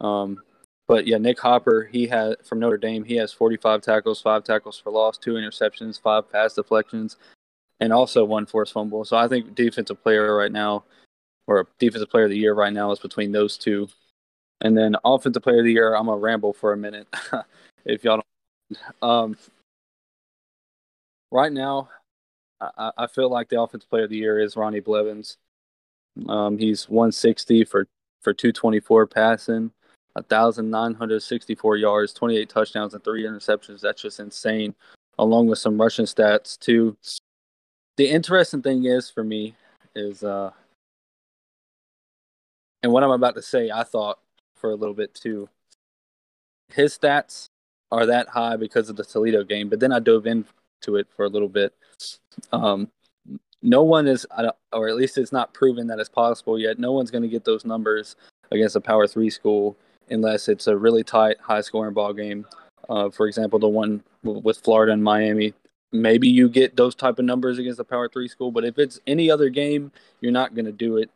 Um, but yeah, Nick Hopper, he had from Notre Dame, he has 45 tackles, five tackles for loss, two interceptions, five pass deflections, and also one forced fumble. So I think defensive player right now, or defensive player of the year right now, is between those two. And then offensive player of the year, I'm gonna ramble for a minute. *laughs* if y'all don't. Um, right now, I, I, feel like the offensive player of the year is Ronnie Blevins. Um, he's 160 for for 224 passing, 1,964 yards, 28 touchdowns, and three interceptions. That's just insane, along with some rushing stats too. The interesting thing is for me is, uh, and what I'm about to say, I thought for a little bit too. His stats are that high because of the Toledo game. But then I dove into it for a little bit. Um, no one is, or at least it's not proven that it's possible yet. No one's going to get those numbers against a Power Three school unless it's a really tight, high-scoring ball game. Uh, for example, the one with Florida and Miami. Maybe you get those type of numbers against a Power Three school, but if it's any other game, you're not going to do it.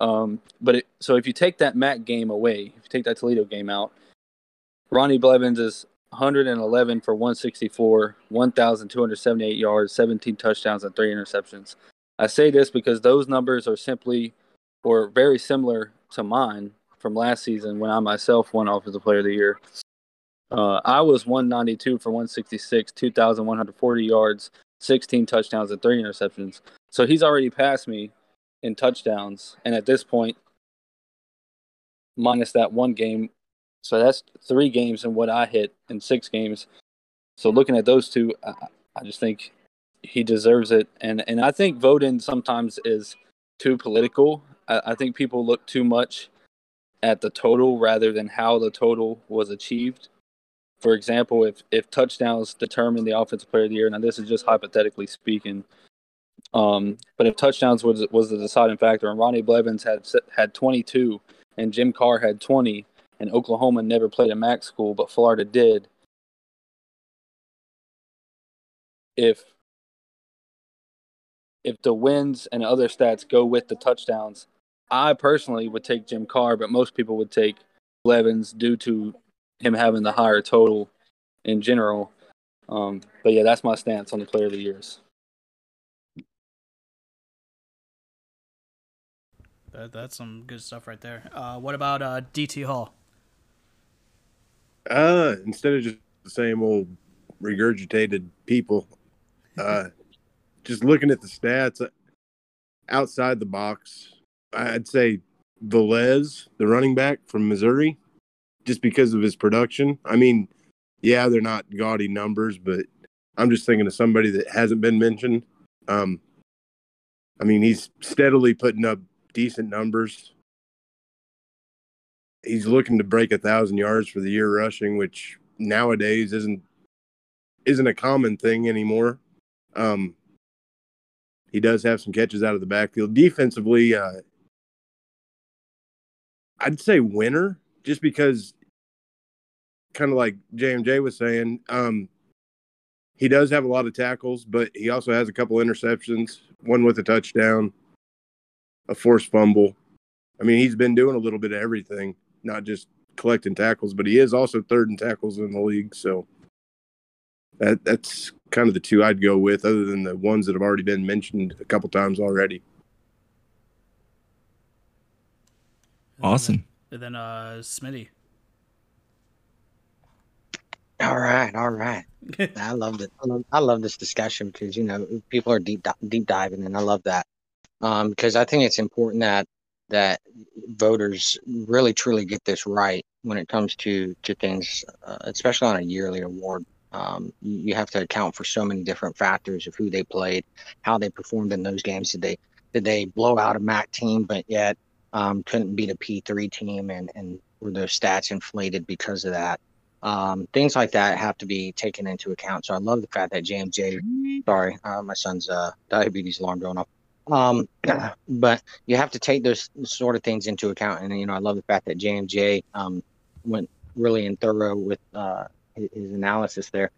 Um, but it, so if you take that MAC game away, if you take that Toledo game out, Ronnie Blevins is 111 for 164, 1,278 yards, 17 touchdowns, and three interceptions. I say this because those numbers are simply or very similar to mine from last season when I myself won Offensive Player of the Year. Uh, I was 192 for 166, 2,140 yards, 16 touchdowns, and three interceptions. So he's already passed me in touchdowns. And at this point, minus that one game, so that's three games and what I hit in six games. So looking at those two, I, I just think he deserves it. And and I think voting sometimes is too political. I, I think people look too much at the total rather than how the total was achieved. For example, if if touchdowns determine the offensive player of the year, now this is just hypothetically speaking, um, but if touchdowns was was the deciding factor, and Ronnie Blevins had had 22 and Jim Carr had 20, and Oklahoma never played a MAC school, but Florida did. If if the wins and other stats go with the touchdowns, I personally would take Jim Carr, but most people would take Blevins due to him having the higher total in general. Um, but yeah, that's my stance on the player of the years. That, that's some good stuff right there. Uh, what about uh, DT Hall? Uh, instead of just the same old regurgitated people, uh, *laughs* just looking at the stats uh, outside the box, I'd say Velez, the running back from Missouri, just because of his production. I mean, yeah, they're not gaudy numbers, but I'm just thinking of somebody that hasn't been mentioned. Um, I mean, he's steadily putting up decent numbers. He's looking to break a thousand yards for the year rushing, which nowadays isn't isn't a common thing anymore. Um, he does have some catches out of the backfield. Defensively, uh, I'd say winner, just because, kind of like JMJ was saying, um, he does have a lot of tackles, but he also has a couple interceptions, one with a touchdown, a forced fumble. I mean, he's been doing a little bit of everything, not just collecting tackles, but he is also third in tackles in the league. So that that's kind of the two I'd go with, other than the ones that have already been mentioned a couple times already. Awesome. And then uh Smitty. All right, all right. *laughs* I love it. I love, I love this discussion because you know people are deep deep diving, and I love that um, because I think it's important that that voters really truly get this right when it comes to to things, uh, especially on a yearly award. Um, you, have to account for so many different factors of who they played, how they performed in those games. Did they did they blow out a MAC team, but yet um, couldn't beat a P three team, and and were those stats inflated because of that? Um, things like that have to be taken into account. So I love the fact that JMJ, sorry, uh, my son's uh, diabetes alarm going off. Um, but you have to take those sort of things into account. And, you know, I love the fact that JMJ um, went really in thorough with uh, his, analysis there.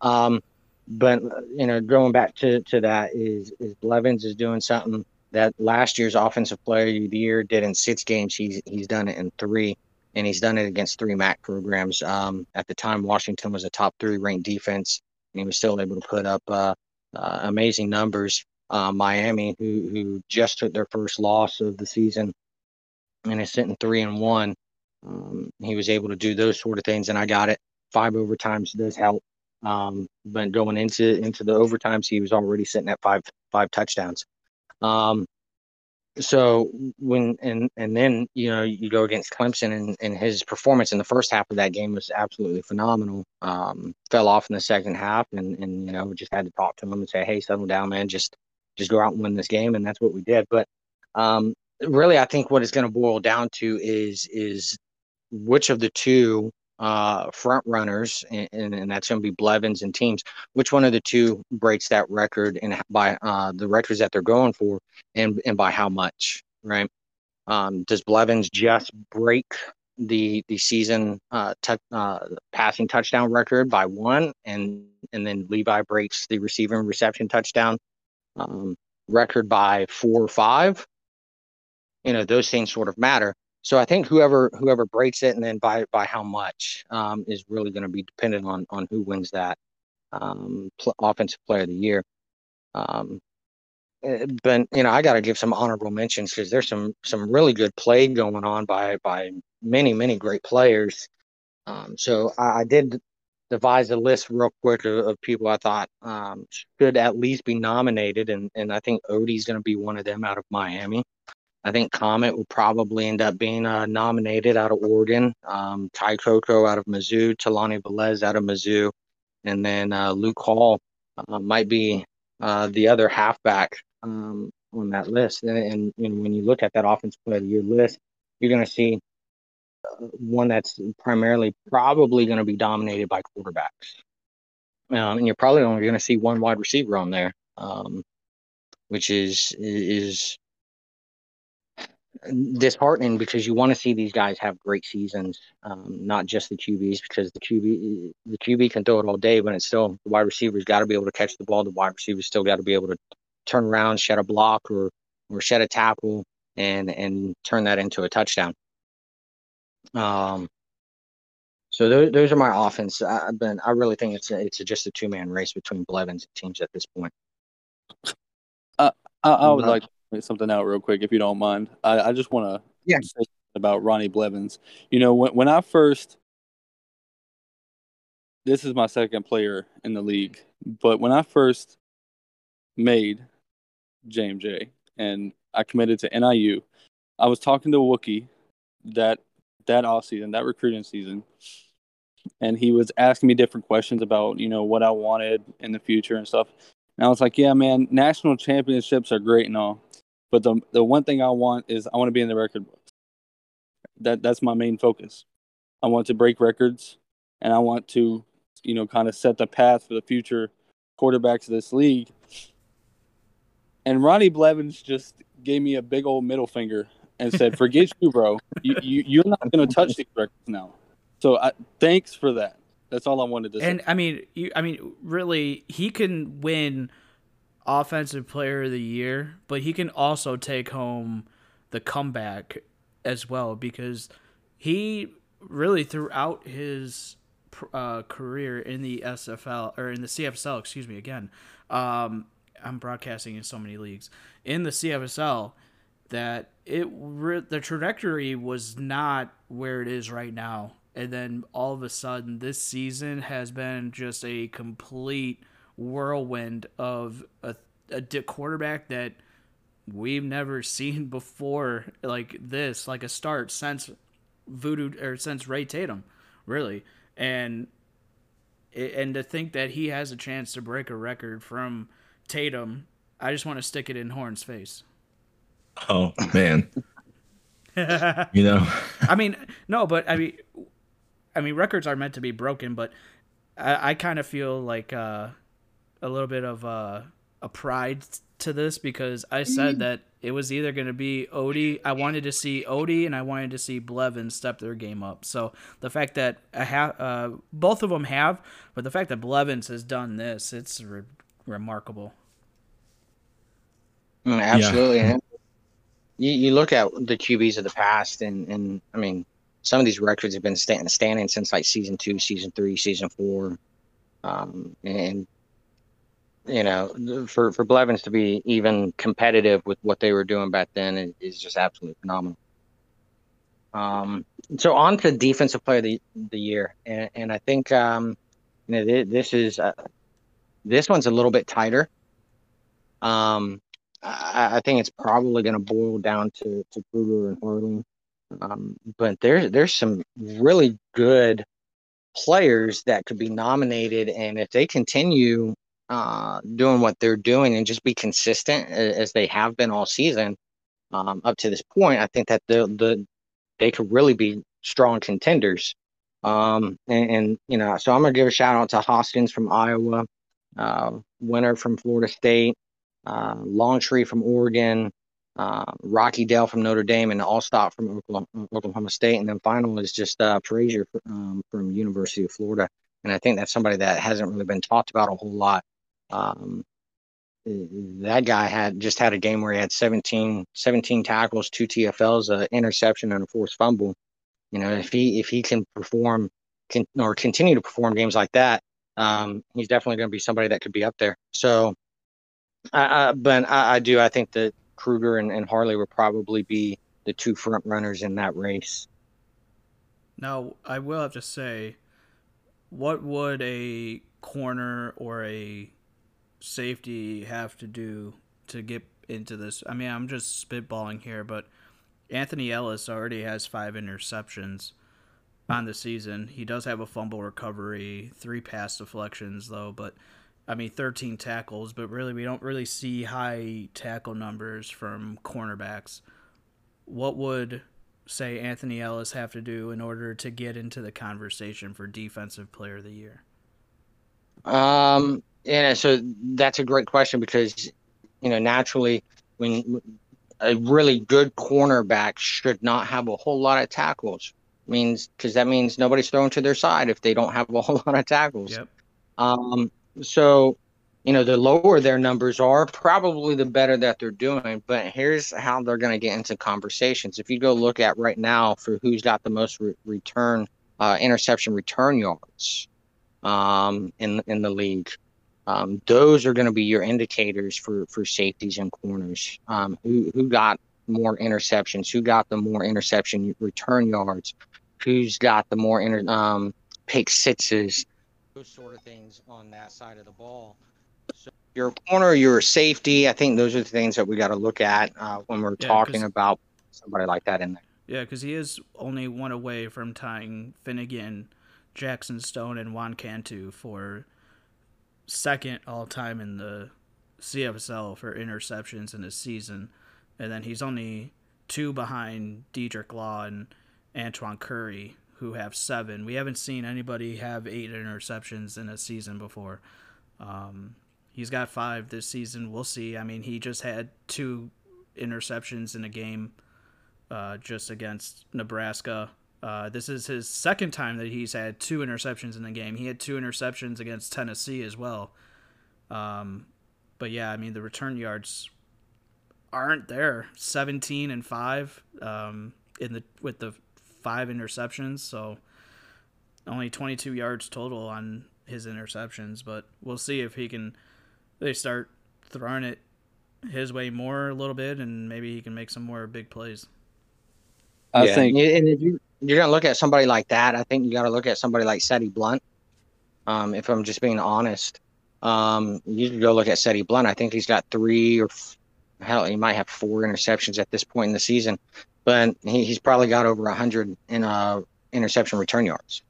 Um, but, you know, going back to, to that is, is Blevins is doing something that last year's offensive player of the year did in six games. He's, he's done it in three and he's done it against three MAC programs. Um, at the time, Washington was a top three ranked defense, and he was still able to put up uh, uh, amazing numbers. Uh, Miami, who who just took their first loss of the season, and is sitting three and one. Um, he was able to do those sort of things, and I got it. Five overtimes does help, um, but going into into the overtimes, he was already sitting at five five touchdowns. Um, so when and and then you know you go against Clemson and, and his performance in the first half of that game was absolutely phenomenal. Um, fell off in the second half and and you know just had to talk to him and say, hey, settle down, man. Just just go out and win this game, and that's what we did. But um, really, I think what it's going to boil down to is is which of the two uh, front runners, and, and, and that's going to be Blevins and teams. Which one of the two breaks that record and by uh, the records that they're going for, and and by how much, right? Um, does Blevins just break the the season uh, t- uh, passing touchdown record by one, and and then Levi breaks the receiving reception touchdown um, record by four or five? You know, those things sort of matter. So I think whoever whoever breaks it and then by by how much um, is really going to be dependent on on who wins that um, pl- offensive player of the year. Um, eh, but you know I got to give some honorable mentions because there's some some really good play going on by by many many great players. Um, so I, I, did devise a list real quick of, of people I thought um, should at least be nominated, and and I think Odie's going to be one of them out of Miami. I think Comet will probably end up being uh, nominated out of Oregon. Um, Ty Coco out of Mizzou, Talani Velez out of Mizzou, and then uh, Luke Hall uh, might be uh, the other halfback um, on that list. And, and, and, when you look at that offense player of the year list, you're going to see one that's primarily probably going to be dominated by quarterbacks. Um, and you're probably only going to see one wide receiver on there, um, which is is disheartening because you want to see these guys have great seasons, um, not just the QBs because the QB the QB can throw it all day, but it's still the wide receivers got to be able to catch the ball. The wide receivers still got to be able to turn around, shed a block, or or shed a tackle, and and turn that into a touchdown. Um. So those, those are my offense. I've been I really think it's a, it's a, just a two man race between Blevins teams at this point. Uh, I, I would like to point something out real quick if you don't mind. I, I just want to yeah. say about Ronnie Blevins. You know, when when I first this is my second player in the league, but when I first made JMJ and I committed to NIU, I was talking to Wookie that that off season, that recruiting season, and he was asking me different questions about you know what I wanted in the future and stuff. And I was like, yeah, man, national championships are great and all, but the the one thing I want is I want to be in the record books. That that's my main focus. I want to break records, and I want to, you know, kind of set the path for the future quarterbacks of this league. And Ronnie Blevins just gave me a big old middle finger and said, "Forget you, bro. You, you you're not going to touch these records now." So I, thanks for that. That's all I wanted to say. And I mean, you, I mean, really, he can win offensive player of the year, but he can also take home the comeback as well because he really throughout his uh, career in the SFL or in the CFSL, excuse me, again, um, I'm broadcasting in so many leagues in the CFSL that it re- the trajectory was not where it is right now. And then all of a sudden this season has been just a complete whirlwind of a, a quarterback that we've never *laughs* seen before like this like a start since voodoo or since ray tatum really. And and to think that he has a chance to break a record from tatum i just want to stick it in horn's face oh man *laughs* you know i mean no but i mean I mean, records are meant to be broken, but I, I kind of feel like uh, a little bit of uh, a pride to this because I said that it was either going to be Odie. I wanted to see Odie and I wanted to see Blevin step their game up. So the fact that I have uh, both of them have, but the fact that Blevins has done this, it's re- remarkable. Mm, absolutely. Yeah. You, you look at the QBs of the past, and, and I mean, some of these records have been stand, standing since like season two, season three, season four, um, and you know, for for Blevins to be even competitive with what they were doing back then is just absolutely phenomenal. Um, so on to defensive player of the, the year, and, and I think um, you know this is uh, this one's a little bit tighter. Um, I, I think it's probably going to boil down to to Kruger and Harling. Um, but there's there's some really good players that could be nominated, and if they continue uh, doing what they're doing and just be consistent as they have been all season um, up to this point, I think that the the they could really be strong contenders. Um, and, and, you know, so I'm gonna give a shout out to Hoskins from Iowa, uh, winner from Florida State, uh, Longtree from Oregon, uh, Rocky Dell from Notre Dame, and Alstott from Oklahoma, State. And then final is just uh, Frazier um, from University of Florida. And I think that's somebody that hasn't really been talked about a whole lot. Um, that guy had just had a game where he had 17, 17 tackles, two TFLs, an interception, and a forced fumble. You know, if he if he can perform can, or continue to perform games like that, um, he's definitely going to be somebody that could be up there. So, uh, but I, I, do. I think that Kruger and, and Harley would probably be the two front runners in that race. Now, I will have to say, what would a corner or a safety have to do to get into this? I mean, I'm just spitballing here, but Anthony Ellis already has five interceptions on the season. He does have a fumble recovery, three pass deflections, though, but I mean, 13 tackles, but really, we don't really see high tackle numbers from cornerbacks. What would, say, Anthony Ellis have to do in order to get into the conversation for Defensive Player of the Year? Um, yeah, so that's a great question because, you know, naturally, when a really good cornerback should not have a whole lot of tackles, means because that means nobody's throwing to their side if they don't have a whole *laughs* lot of tackles. Yep. Um, so, you know, the lower their numbers are, probably the better that they're doing. But here's how they're going to get into conversations. If you go look at right now for who's got the most re- return, uh, interception return yards um, in in the league, um, those are going to be your indicators for for safeties and corners. Um, who who got more interceptions? Who got the more interception return yards? Who's got the more inter, um, pick sixes? Those sort of things on that side of the ball. So your corner, your safety, I think those are the things that we got to look at uh, when we're yeah, talking about somebody like that in there. Yeah, because he is only one away from tying Finnegan, Jackson Stone, and Juan Cantu for second all time in the CFSL for interceptions in a season, and then he's only two behind Diedrich Law and Antoine Curry, who have seven. We haven't seen anybody have eight interceptions in a season before. Um, he's got five this season. We'll see. I mean, he just had two interceptions in a game uh, just against Nebraska. Uh, this is his second time that he's had two interceptions in the game. He had two interceptions against Tennessee as well. Um, but yeah, I mean the return yards aren't there. Seventeen and five um, in the with the five interceptions, so only twenty two yards total on his interceptions. But we'll see if he can. They start throwing it his way more a little bit, and maybe he can make some more big plays. I Yeah, think and if you, you're gonna look at somebody like that, I think you got to look at somebody like Seti Blunt. Um, if I'm just being honest, um, you can go look at Seti Blunt. I think he's got three or f- hell, he might have four interceptions at this point in the season, but he, he's probably got over a hundred in uh interception return yards.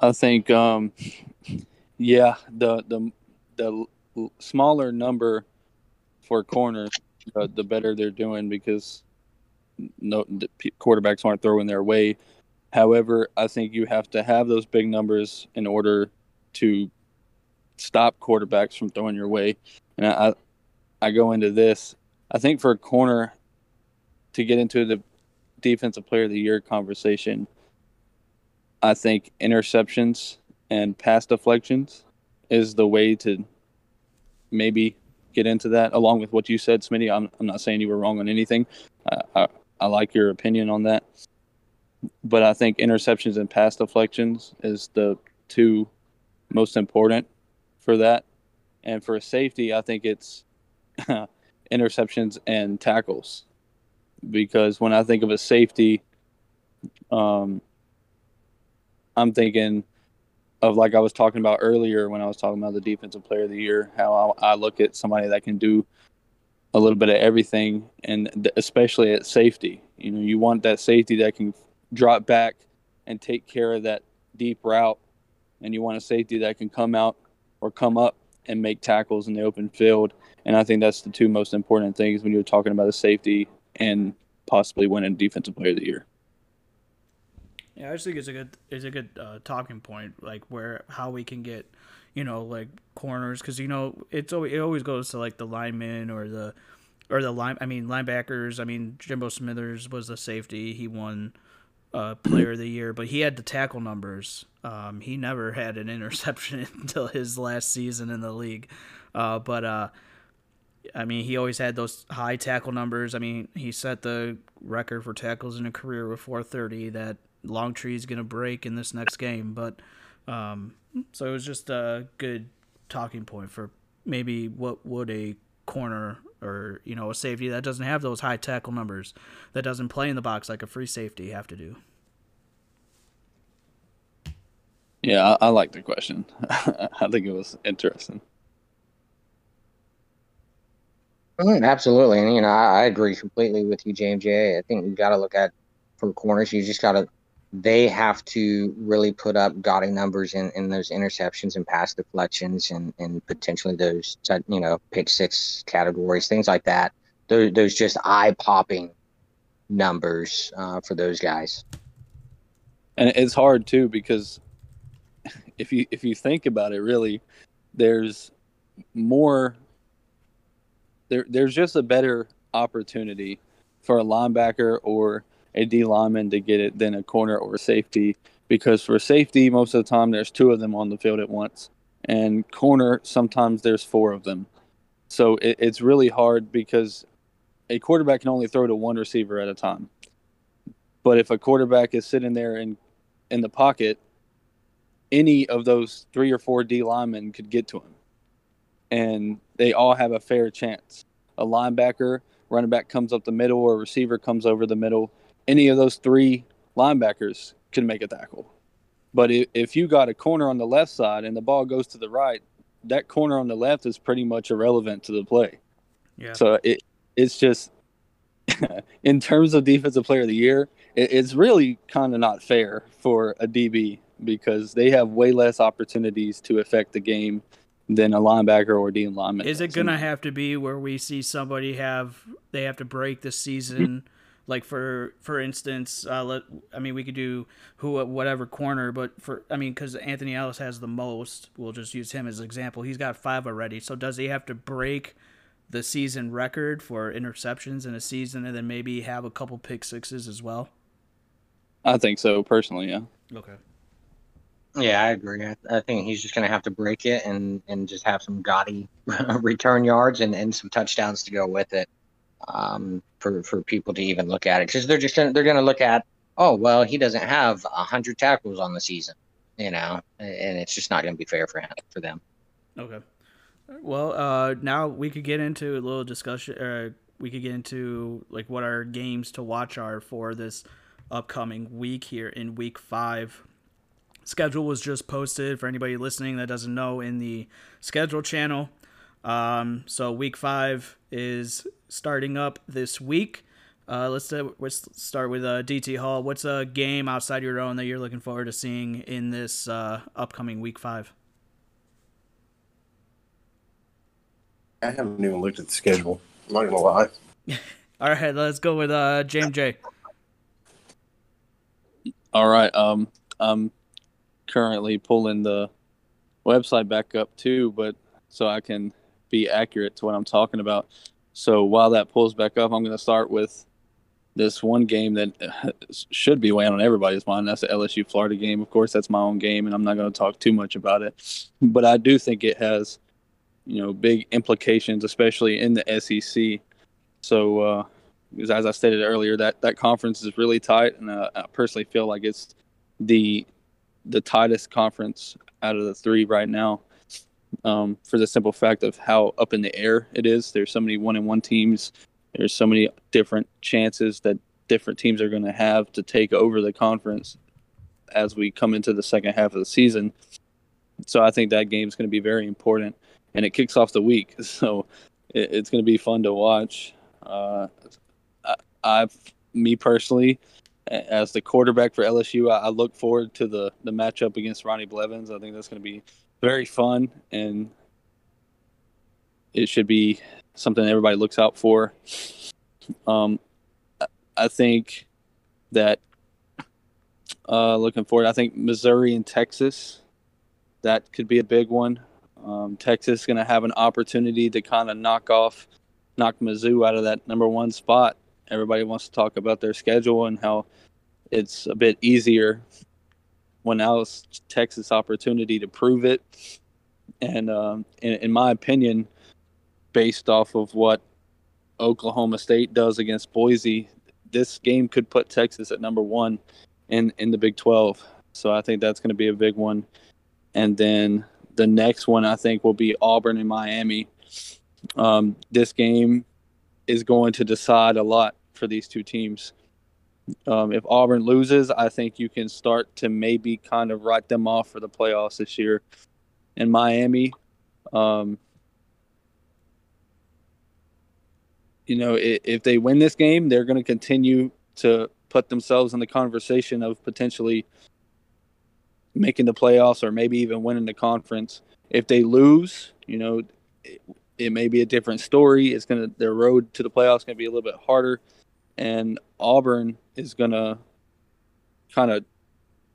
I think, um, yeah, the the the smaller number for corners, the, the better they're doing because no quarterbacks aren't throwing their way. However, I think you have to have those big numbers in order to stop quarterbacks from throwing your way. And I I go into this. I think for a corner to get into the defensive player of the year conversation, I think interceptions and pass deflections is the way to maybe get into that. Along with what you said, Smitty, I'm, I'm not saying you were wrong on anything. I, I, I like your opinion on that. But I think interceptions and pass deflections is the two most important for that. And for safety, I think it's *laughs* interceptions and tackles. Because when I think of a safety, um, I'm thinking of like I was talking about earlier when I was talking about the defensive player of the year, how I, I look at somebody that can do a little bit of everything, and th- especially at safety. You know, you want that safety that can drop back and take care of that deep route, and you want a safety that can come out or come up and make tackles in the open field. And I think that's the two most important things when you're talking about a safety and possibly winning defensive player of the year. Yeah, I just think it's a good it's a good uh, talking point, like where how we can get, you know, like corners, because you know it's always, it always goes to like the linemen or the or the line. I mean linebackers. I mean Jimbo Smithers was a safety. He won uh, Player of the Year, but he had the tackle numbers. Um, he never had an *laughs* interception until his last season in the league. Uh, but uh, I mean, he always had those high tackle numbers. I mean, he set the record for tackles in a career with 430 that Longtree is going to break in this next game. But um, so it was just a good talking point for maybe what would a corner or you know a safety that doesn't have those high tackle numbers that doesn't play in the box like a free safety have to do. Yeah, I, I like the question. *laughs* I think it was interesting. Mm, Absolutely, and you know I, I agree completely with you, JMJ. I think you got to look at from corners. You just got to. They have to really put up gaudy numbers in, in those interceptions and pass deflections and, and potentially those you know pick six categories, things like that. Those, those just eye popping numbers uh, for those guys. and it's hard too because if you if you think about it really there's more there there's just a better opportunity for a linebacker or a D lineman to get it than a corner or a safety because for safety most of the time there's two of them on the field at once. And corner sometimes there's four of them. So it, it's really hard because a quarterback can only throw to one receiver at a time. But if a quarterback is sitting there in in the pocket, any of those three or four D linemen could get to him. And they all have a fair chance. A linebacker, running back comes up the middle, or a receiver comes over the middle. Any of those three linebackers can make a tackle. But if, you got a corner on the left side and the ball goes to the right, that corner on the left is pretty much irrelevant to the play. Yeah. So it it's just *laughs* in terms of defensive player of the year, it, it's really kind of not fair for a DB because they have way less opportunities to affect the game than a linebacker or D lineman. Is it gonna have to be where we see somebody have they have to break the season? like for for instance, uh, let I mean we could do who whatever corner, but for I mean because Anthony Ellis has the most, we'll just use him as an example. He's got five already. So does he have to break the season record for interceptions in a season, and then maybe have a couple pick sixes as well? I think so personally. Yeah. Okay. Yeah, I agree. I, think he's just going to have to break it and, and just have some gaudy *laughs* return yards and, and some touchdowns to go with it um, for, for people to even look at it. Because they're just gonna, they're going to look at, oh, well, he doesn't have 100 tackles on the season, you know, and it's just not going to be fair for him for them. Okay. Well, uh, now we could get into a little discussion. Uh, we could get into like what our games to watch are for this upcoming week here in week five schedule was just posted for anybody listening that doesn't know in the schedule channel. Um, so week five is starting up this week. Uh, let's uh, let's start with uh, DT Hall. What's a game outside your own that you're looking forward to seeing in this uh, upcoming week five? I haven't even looked at the schedule. I'm not gonna lie. *laughs* All right, let's go with uh, JMJ. All right. Um, um, currently pulling the website back up too, but so I can be accurate to what I'm talking about. So while that pulls back up, I'm going to start with this one game that *laughs* should be weighing on everybody's mind. That's the LSU Florida game. Of course, that's my own game, and I'm not going to talk too much about it. But I do think it has, you know, big implications, especially in the SEC. So, uh, as I stated earlier, that that conference is really tight, and uh, I personally feel like it's the the tightest conference out of the three right now. Um, for the simple fact of how up in the air it is. There's so many one and one teams. There's so many different chances that different teams are going to have to take over the conference as we come into the second half of the season. So I think that game is going to be very important, and it kicks off the week. *laughs* So it, it's going to be fun to watch. Uh, I, I've me personally, as the quarterback for LSU, I, I, look forward to the the matchup against Ronnie Blevins. I think that's going to be very fun, and it should be something everybody looks out for. Um, I think that uh, looking forward, I think Missouri and Texas, that could be a big one. Um, Texas is going to have an opportunity to kind of knock off, knock Mizzou out of that number one spot. Everybody wants to talk about their schedule and how it's a bit easier when now it's Texas' opportunity to prove it. And um, in, in my opinion, based off of what Oklahoma State does against Boise, this game could put Texas at number one in in the Big 12. So I think that's going to be a big one. And then the next one I think will be Auburn and Miami. Um, this game is going to decide a lot for these two teams. Um, if Auburn loses, I think you can start to maybe kind of write them off for the playoffs this year. In Miami, um, you know, if, if they win this game, they're going to continue to put themselves in the conversation of potentially making the playoffs or maybe even winning the conference. If they lose, you know, it, it may be a different story. It's going to their road to the playoffs going to be a little bit harder and Auburn is gonna kind of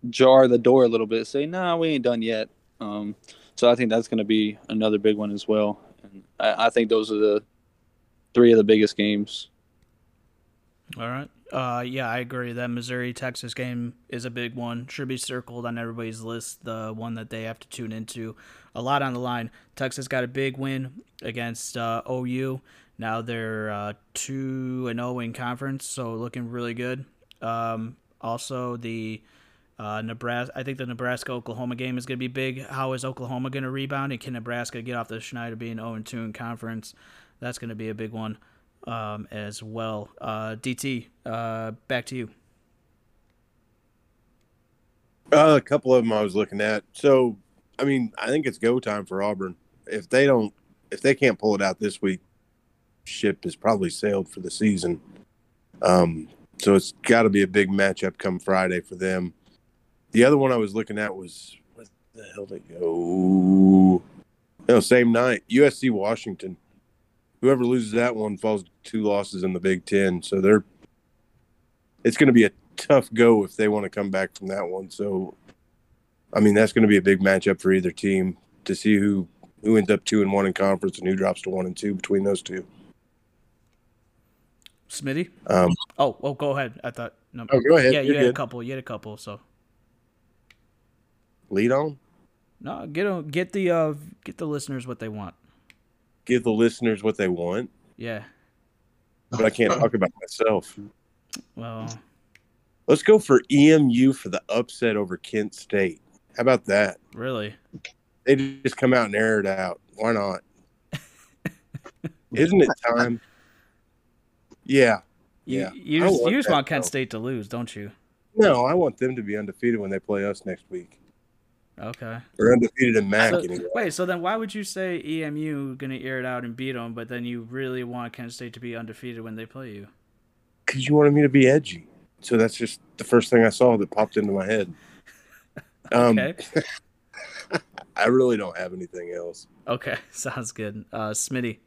jar the door a little bit, say, "Nah, we ain't done yet." Um, so I think that's going to be another big one as well. And I, I, think those are the three of the biggest games. All right. Uh, yeah, I agree. That Missouri Texas game is a big one. Should be circled on everybody's list. The one that they have to tune into. A lot on the line. Texas got a big win against uh, OU. Now they're uh, two and zero oh in conference, so looking really good. Um, also, the uh, Nebraska. I think the Nebraska Oklahoma game is going to be big. How is Oklahoma going to rebound, and can Nebraska get off the Schneider being zero and two in conference? That's going to be a big one um, as well. Uh, DT, uh, back to you. Uh, a couple of them I was looking at. So, I mean, I think it's go time for Auburn. If they don't, if they can't pull it out this week, ship has probably sailed for the season. Um, so it's got to be a big matchup come Friday for them. The other one I was looking at was what the hell they go? No, same night. USC Washington. Whoever loses that one falls two losses in the Big Ten. So they're it's going to be a tough go if they want to come back from that one. So, I mean, that's going to be a big matchup for either team to see who who ends up two and one in conference and who drops to one and two between those two. Smitty. Um, Oh, oh, go ahead. I thought. No. oh, go ahead. yeah, you You're had a couple. You had a couple. So Lead on. no, get 'em- get the uh get the listeners what they want. Give the listeners what they want, Yeah. but I can't talk about myself. Well, Let's go for EMU for the upset over Kent State. How about that? really. They just come out and air it out. Why not? *laughs* Isn't it time? Yeah. You, Yeah. you just, want you just want Kent though. State to lose, don't you? No, I want them to be undefeated when they play us next week. Okay. Or undefeated in MAC So, anyway. wait, so then why would you say EMU gonna air it out and beat them, but then you really want Kent State to be undefeated when they play you? Because you wanted me to be edgy. So that's just the first thing I saw that popped into my head. *laughs* Um, Okay. *laughs* I really don't have anything else. Okay. *laughs* Sounds good. Uh, Smitty.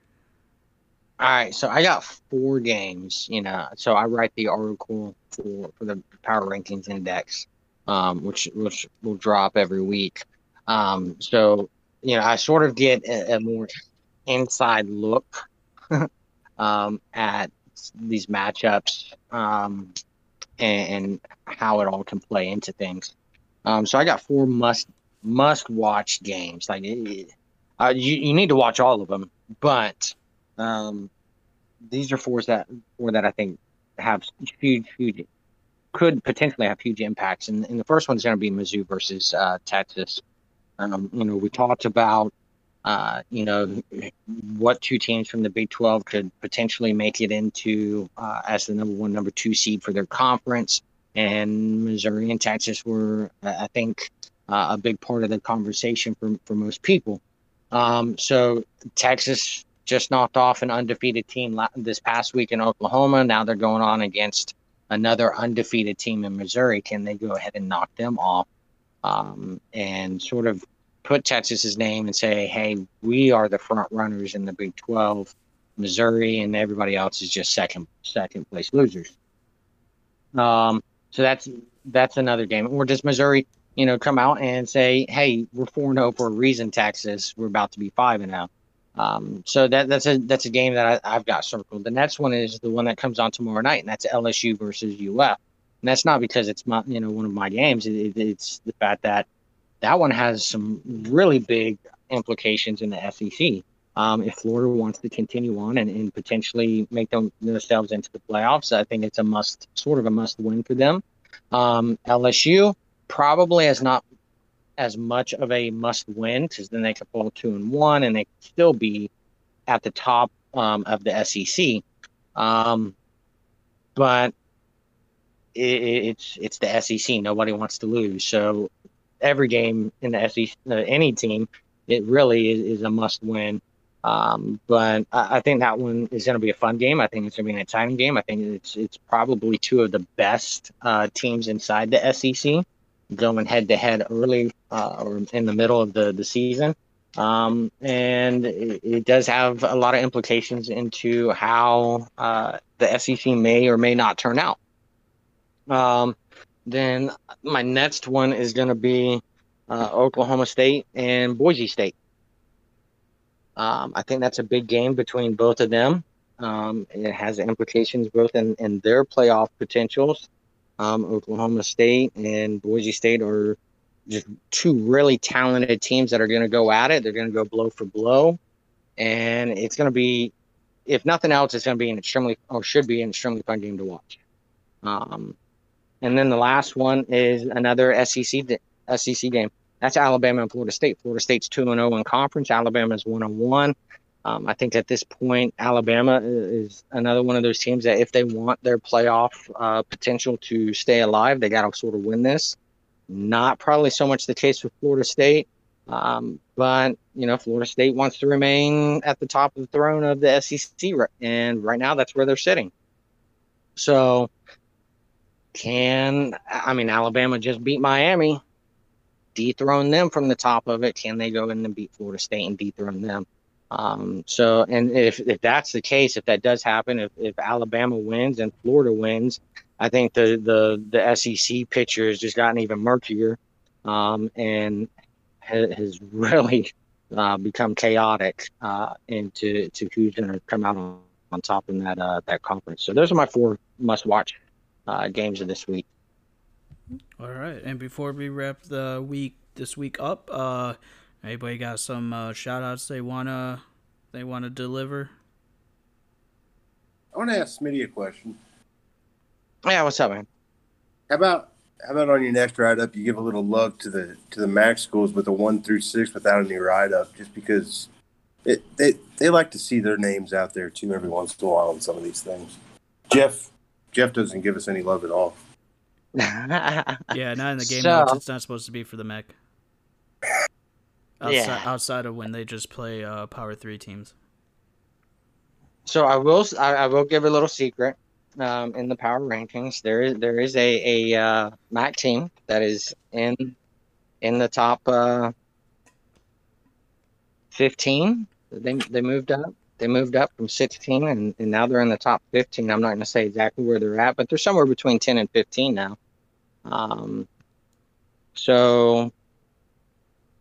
All right, so I got four games. You know, so I write the article for for the Power Rankings Index, um, which which will drop every week. Um, so you know, I sort of get a, a more inside look *laughs* um, at these matchups um, and, and how it all can play into things. Um, so I got four must must watch games. Like uh, you you need to watch all of them, but um, these are fours that four that I think have huge, huge, could potentially have huge impacts. And, and the first one's going to be Mizzou versus uh, Texas. Um, you know, we talked about, uh, you know, what two teams from the Big 12 could potentially make it into uh, as the number one, number two seed for their conference. And Missouri and Texas were, I think, uh, a big part of the conversation for, for most people. Um, so Texas just knocked off an undefeated team this past week in Oklahoma. Now they're going on against another undefeated team in Missouri. Can they go ahead and knock them off um, and sort of put Texas's name and say, hey, we are the front runners in the Big 12. Missouri and everybody else is just second second place losers. Um, so that's that's another game. Or does Missouri, you know, come out and say, "Hey, we're 4 0 for a reason, Texas. We're about to be five and zero." Um, so that that's a that's a game that I, I've got circled. The next one is the one that comes on tomorrow night, and that's LSU versus UF. And that's not because it's my you know one of my games. It, it, it's the fact that that one has some really big implications in the SEC. Um, if Florida wants to continue on and, and potentially make them themselves into the playoffs, I think it's a must, sort of a must win for them. Um, LSU probably has not as much of a must win because then they could fall two and one and they could still be at the top um, of the SEC. Um, but it, it's it's the SEC. Nobody wants to lose. So every game in the SEC, uh, any team, it really is, is a must win. Um, but I, I think that one is going to be a fun game. I think it's going to be an exciting game. I think it's it's probably two of the best uh, teams inside the SEC going head to head early uh, or in the middle of the the season. Um, and it, it does have a lot of implications into how uh, the SEC may or may not turn out. Um, then my next one is going to be uh, Oklahoma State and Boise State. Um, I think that's a big game between both of them. Um, it has implications both in, in their playoff potentials. Um, Oklahoma State and Boise State are just two really talented teams that are going to go at it. They're going to go blow for blow, and it's going to be, if nothing else, it's going to be an extremely or should be an extremely fun game to watch. Um, and then the last one is another SEC SEC game. That's Alabama and Florida State. Florida State's two and zero in conference. Alabama's one and one. Um, I think at this point, Alabama is another one of those teams that if they want their playoff uh, potential to stay alive, they got to sort of win this. Not probably so much the case with Florida State, um, but you know, Florida State wants to remain at the top of the throne of the SEC, and right now that's where they're sitting. So can I mean Alabama just beat Miami, dethrone them from the top of it? Can they go in and beat Florida State and dethrone them? Um, so, and if, if that's the case, if that does happen, if, if Alabama wins and Florida wins, I think the the the SEC picture has just gotten even murkier, um, and ha- has *laughs* really uh, become chaotic uh, into to who's going to come out on, on top in that uh, that conference. So those are my four must watch uh, games of this week. All right, and before we wrap the week this week up, uh, anybody got some uh, shout outs they wanna they wanna deliver? I want to ask Smitty a question. Yeah, what's up, man? How about how about on your next ride up, you give a little love to the to the MAC schools with a one through six without any ride up, just because it they they like to see their names out there too every once in a while on some of these things. Jeff Jeff doesn't give us any love at all. *laughs* Yeah, not in the game So- notes. It's not supposed to be for the MAC. Outside, Yeah. outside of when they just play uh, Power Three teams. So I will I, I will give a little secret. Um, in the power rankings, there is there is a a uh, MAC team that is in in the top uh, fifteen. They they moved up. They moved up from sixteen, and, and now they're in the top fifteen. I'm not going to say exactly where they're at, but they're somewhere between ten and fifteen now. Um, so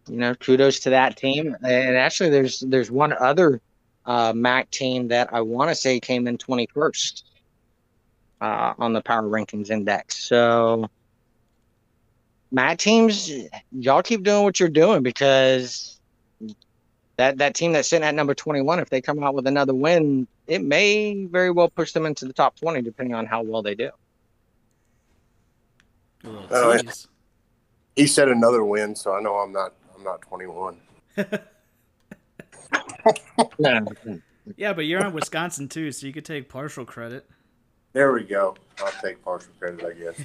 you know, kudos to that team. And actually, there's there's one other uh, MAC team that I want to say came in 21st uh, on the Power Rankings Index. So, MAC teams, y'all keep doing what you're doing because that that team that's sitting at number 21, if they come out with another win, it may very well push them into the top 20, depending on how well they do. A Oh, He said another win, so I know I'm not I'm not 21. *laughs* yeah, but you're on Wisconsin too, so you could take partial credit. There we go. I'll take partial credit, I guess.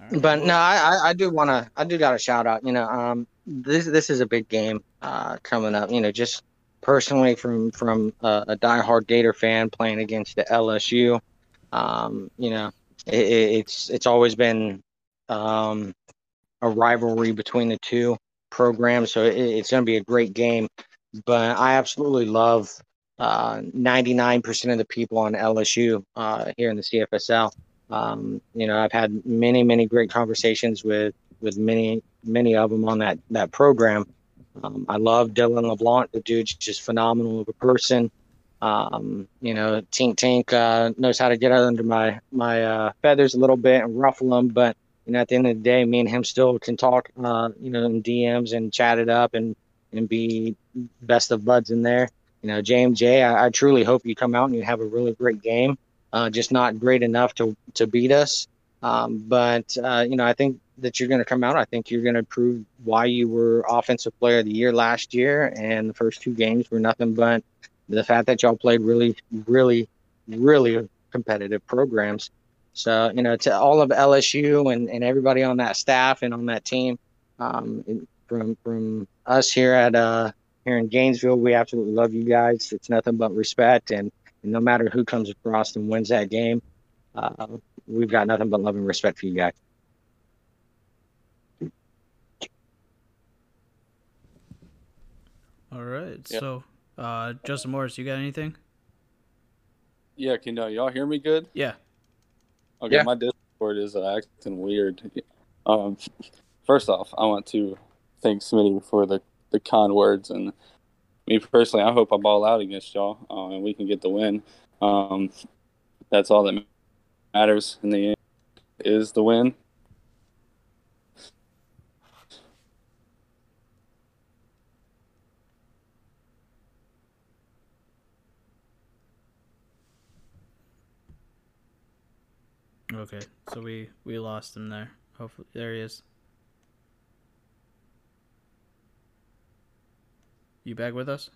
All right, *laughs* But well, no, I, I- I do want to, I do got a shout out. You know, um, this this is a big game uh, coming up. You know, just personally from from a, a diehard Gator fan playing against the LSU. Um, you know, it, it- it's it's always been um, a rivalry between the two programs, so it, it's going to be a great game. But I absolutely love uh, 99% of the people on LSU uh, here in the CFSL. Um, you know, I've had many, many great conversations with with many, many of them on that that program. Um, I love Dylan LeBlanc. The dude's just phenomenal of a person. Um, you know, Tink Tink uh, knows how to get under my my uh, feathers a little bit and ruffle them, but you know, at the end of the day, me and him still can talk. Uh, you know, in DMs and chat it up and and be best of buds in there. You know, JMJ, I, I truly hope you come out and you have a really great game uh, just not great enough to to beat us. Um, but uh, you know, I think that you're going to come out. I think you're going to prove why you were offensive player of the year last year, and the first two games were nothing but the fact that y'all played really, really, really competitive programs. So you know, to all of LSU and, and everybody on that staff and on that team, um, from from us here at uh, here in Gainesville, we absolutely love you guys. It's nothing but respect and and no matter who comes across and wins that game, uh, we've got nothing but love and respect for you guys. all right. Yep. So, uh, Justin Morris, you got anything? Yeah, can uh, y'all hear me good? Yeah. Okay, Yeah. my Discord is uh, acting weird. Um, first off, I want to thank Smitty for the, the kind words and me personally. I hope I ball out against y'all uh, and we can get the win. Um, that's all that matters in the end is the win. Okay, so we we lost him there. Hopefully, there he is. You back with us?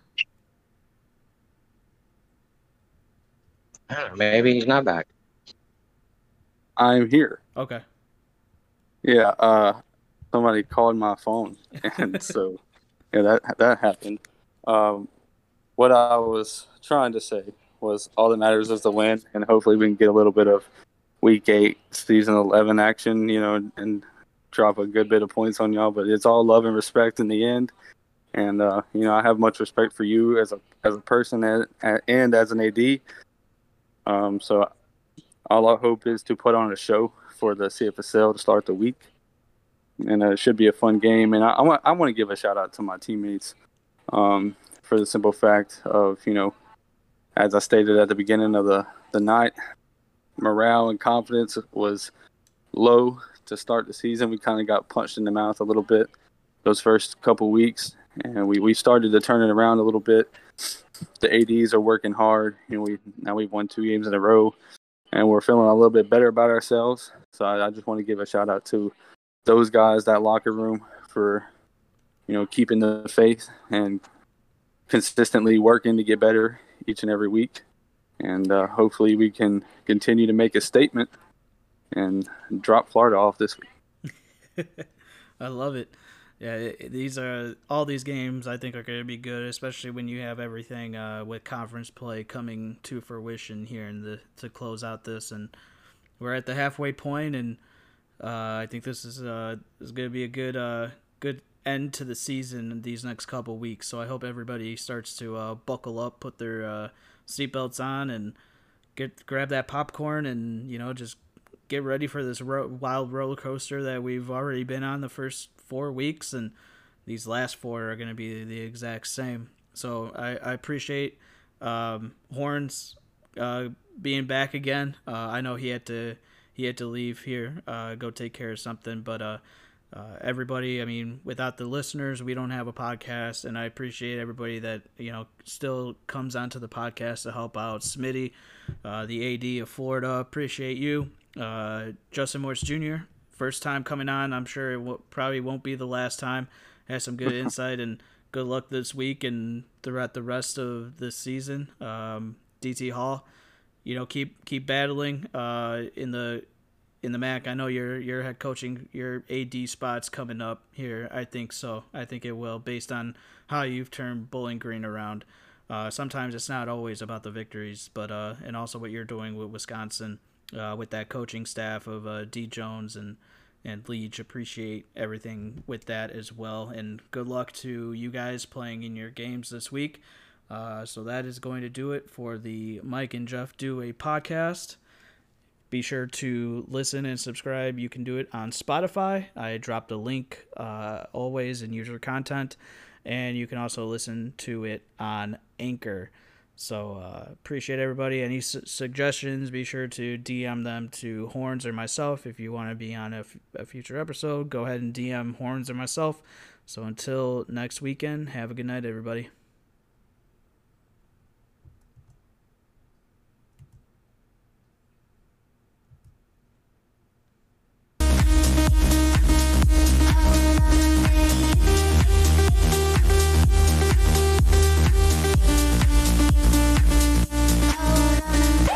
Maybe he's not back. I'm here. Okay. Yeah, uh, somebody called my phone, *laughs* and so yeah, that that happened. Um, what I was trying to say was all that matters is the win, and hopefully we can get a little bit of week eight, season 11 action, you know, and drop a good bit of points on y'all. But it's all love and respect in the end. And, uh, you know, I have much respect for you as a, as a person and, and as an AD. Um, so all I hope is to put on a show for the CFSL to start the week. And uh, it should be a fun game. And I, I want I want to give a shout out to my teammates um, for the simple fact of, you know, as I stated at the beginning of the, the night, morale and confidence was low to start the season. We kind of got punched in the mouth a little bit those first couple weeks, and we, we started to turn it around a little bit. The ads are working hard. Know, we now we've won two games in a row, and we're feeling a little bit better about ourselves. So I, I just want to give a shout out to those guys, that locker room, for you know keeping the faith and consistently working to get better each and every week. And uh, hopefully we can continue to make a statement and drop Florida off this week. *laughs* I love it. Yeah, these are all these games. I think are going to be good, especially when you have everything uh, with conference play coming to fruition here in the to close out this. And we're at the halfway point, and uh, I think this is uh, is going to be a good uh, good end to the season these next couple weeks. So I hope everybody starts to uh, buckle up, put their uh, seatbelts on, and get grab that popcorn, and you know just get ready for this ro- wild roller coaster that we've already been on the first four weeks, and these last four are going to be the exact same. So I, I appreciate um, Horns uh, being back again. Uh, I know he had to he had to leave here, uh, go take care of something, but uh, everybody. I mean, without the listeners, we don't have a podcast, and I appreciate everybody that you know still comes onto the podcast to help out. Smitty, uh, the AD of Florida, appreciate you. Uh, Justin Morris Jr., first time coming on. I'm sure it w- probably won't be the last time. Has some good *laughs* insight and good luck this week and throughout the rest of the season. Um, DT Hall, you know, keep keep battling uh, in the in the MAC. I know your your head coaching your AD spots coming up here. I think so. I think it will based on how you've turned Bowling Green around. Uh, sometimes it's not always about the victories, but uh, and also what you're doing with Wisconsin uh, with that coaching staff of uh, D Jones and and Leach. Appreciate everything with that as well, and good luck to you guys playing in your games this week. Uh, so that is going to do it for the Mike and Jeff do a podcast. Be sure to listen and subscribe. You can do it on Spotify. I dropped a link uh, always in user content, and you can also listen to it on Anchor. So uh, appreciate everybody. Any su- suggestions? Be sure to DM them to Horns or myself if you want to be on a, f- a future episode. Go ahead and DM Horns or myself. So until next weekend, have a good night, everybody.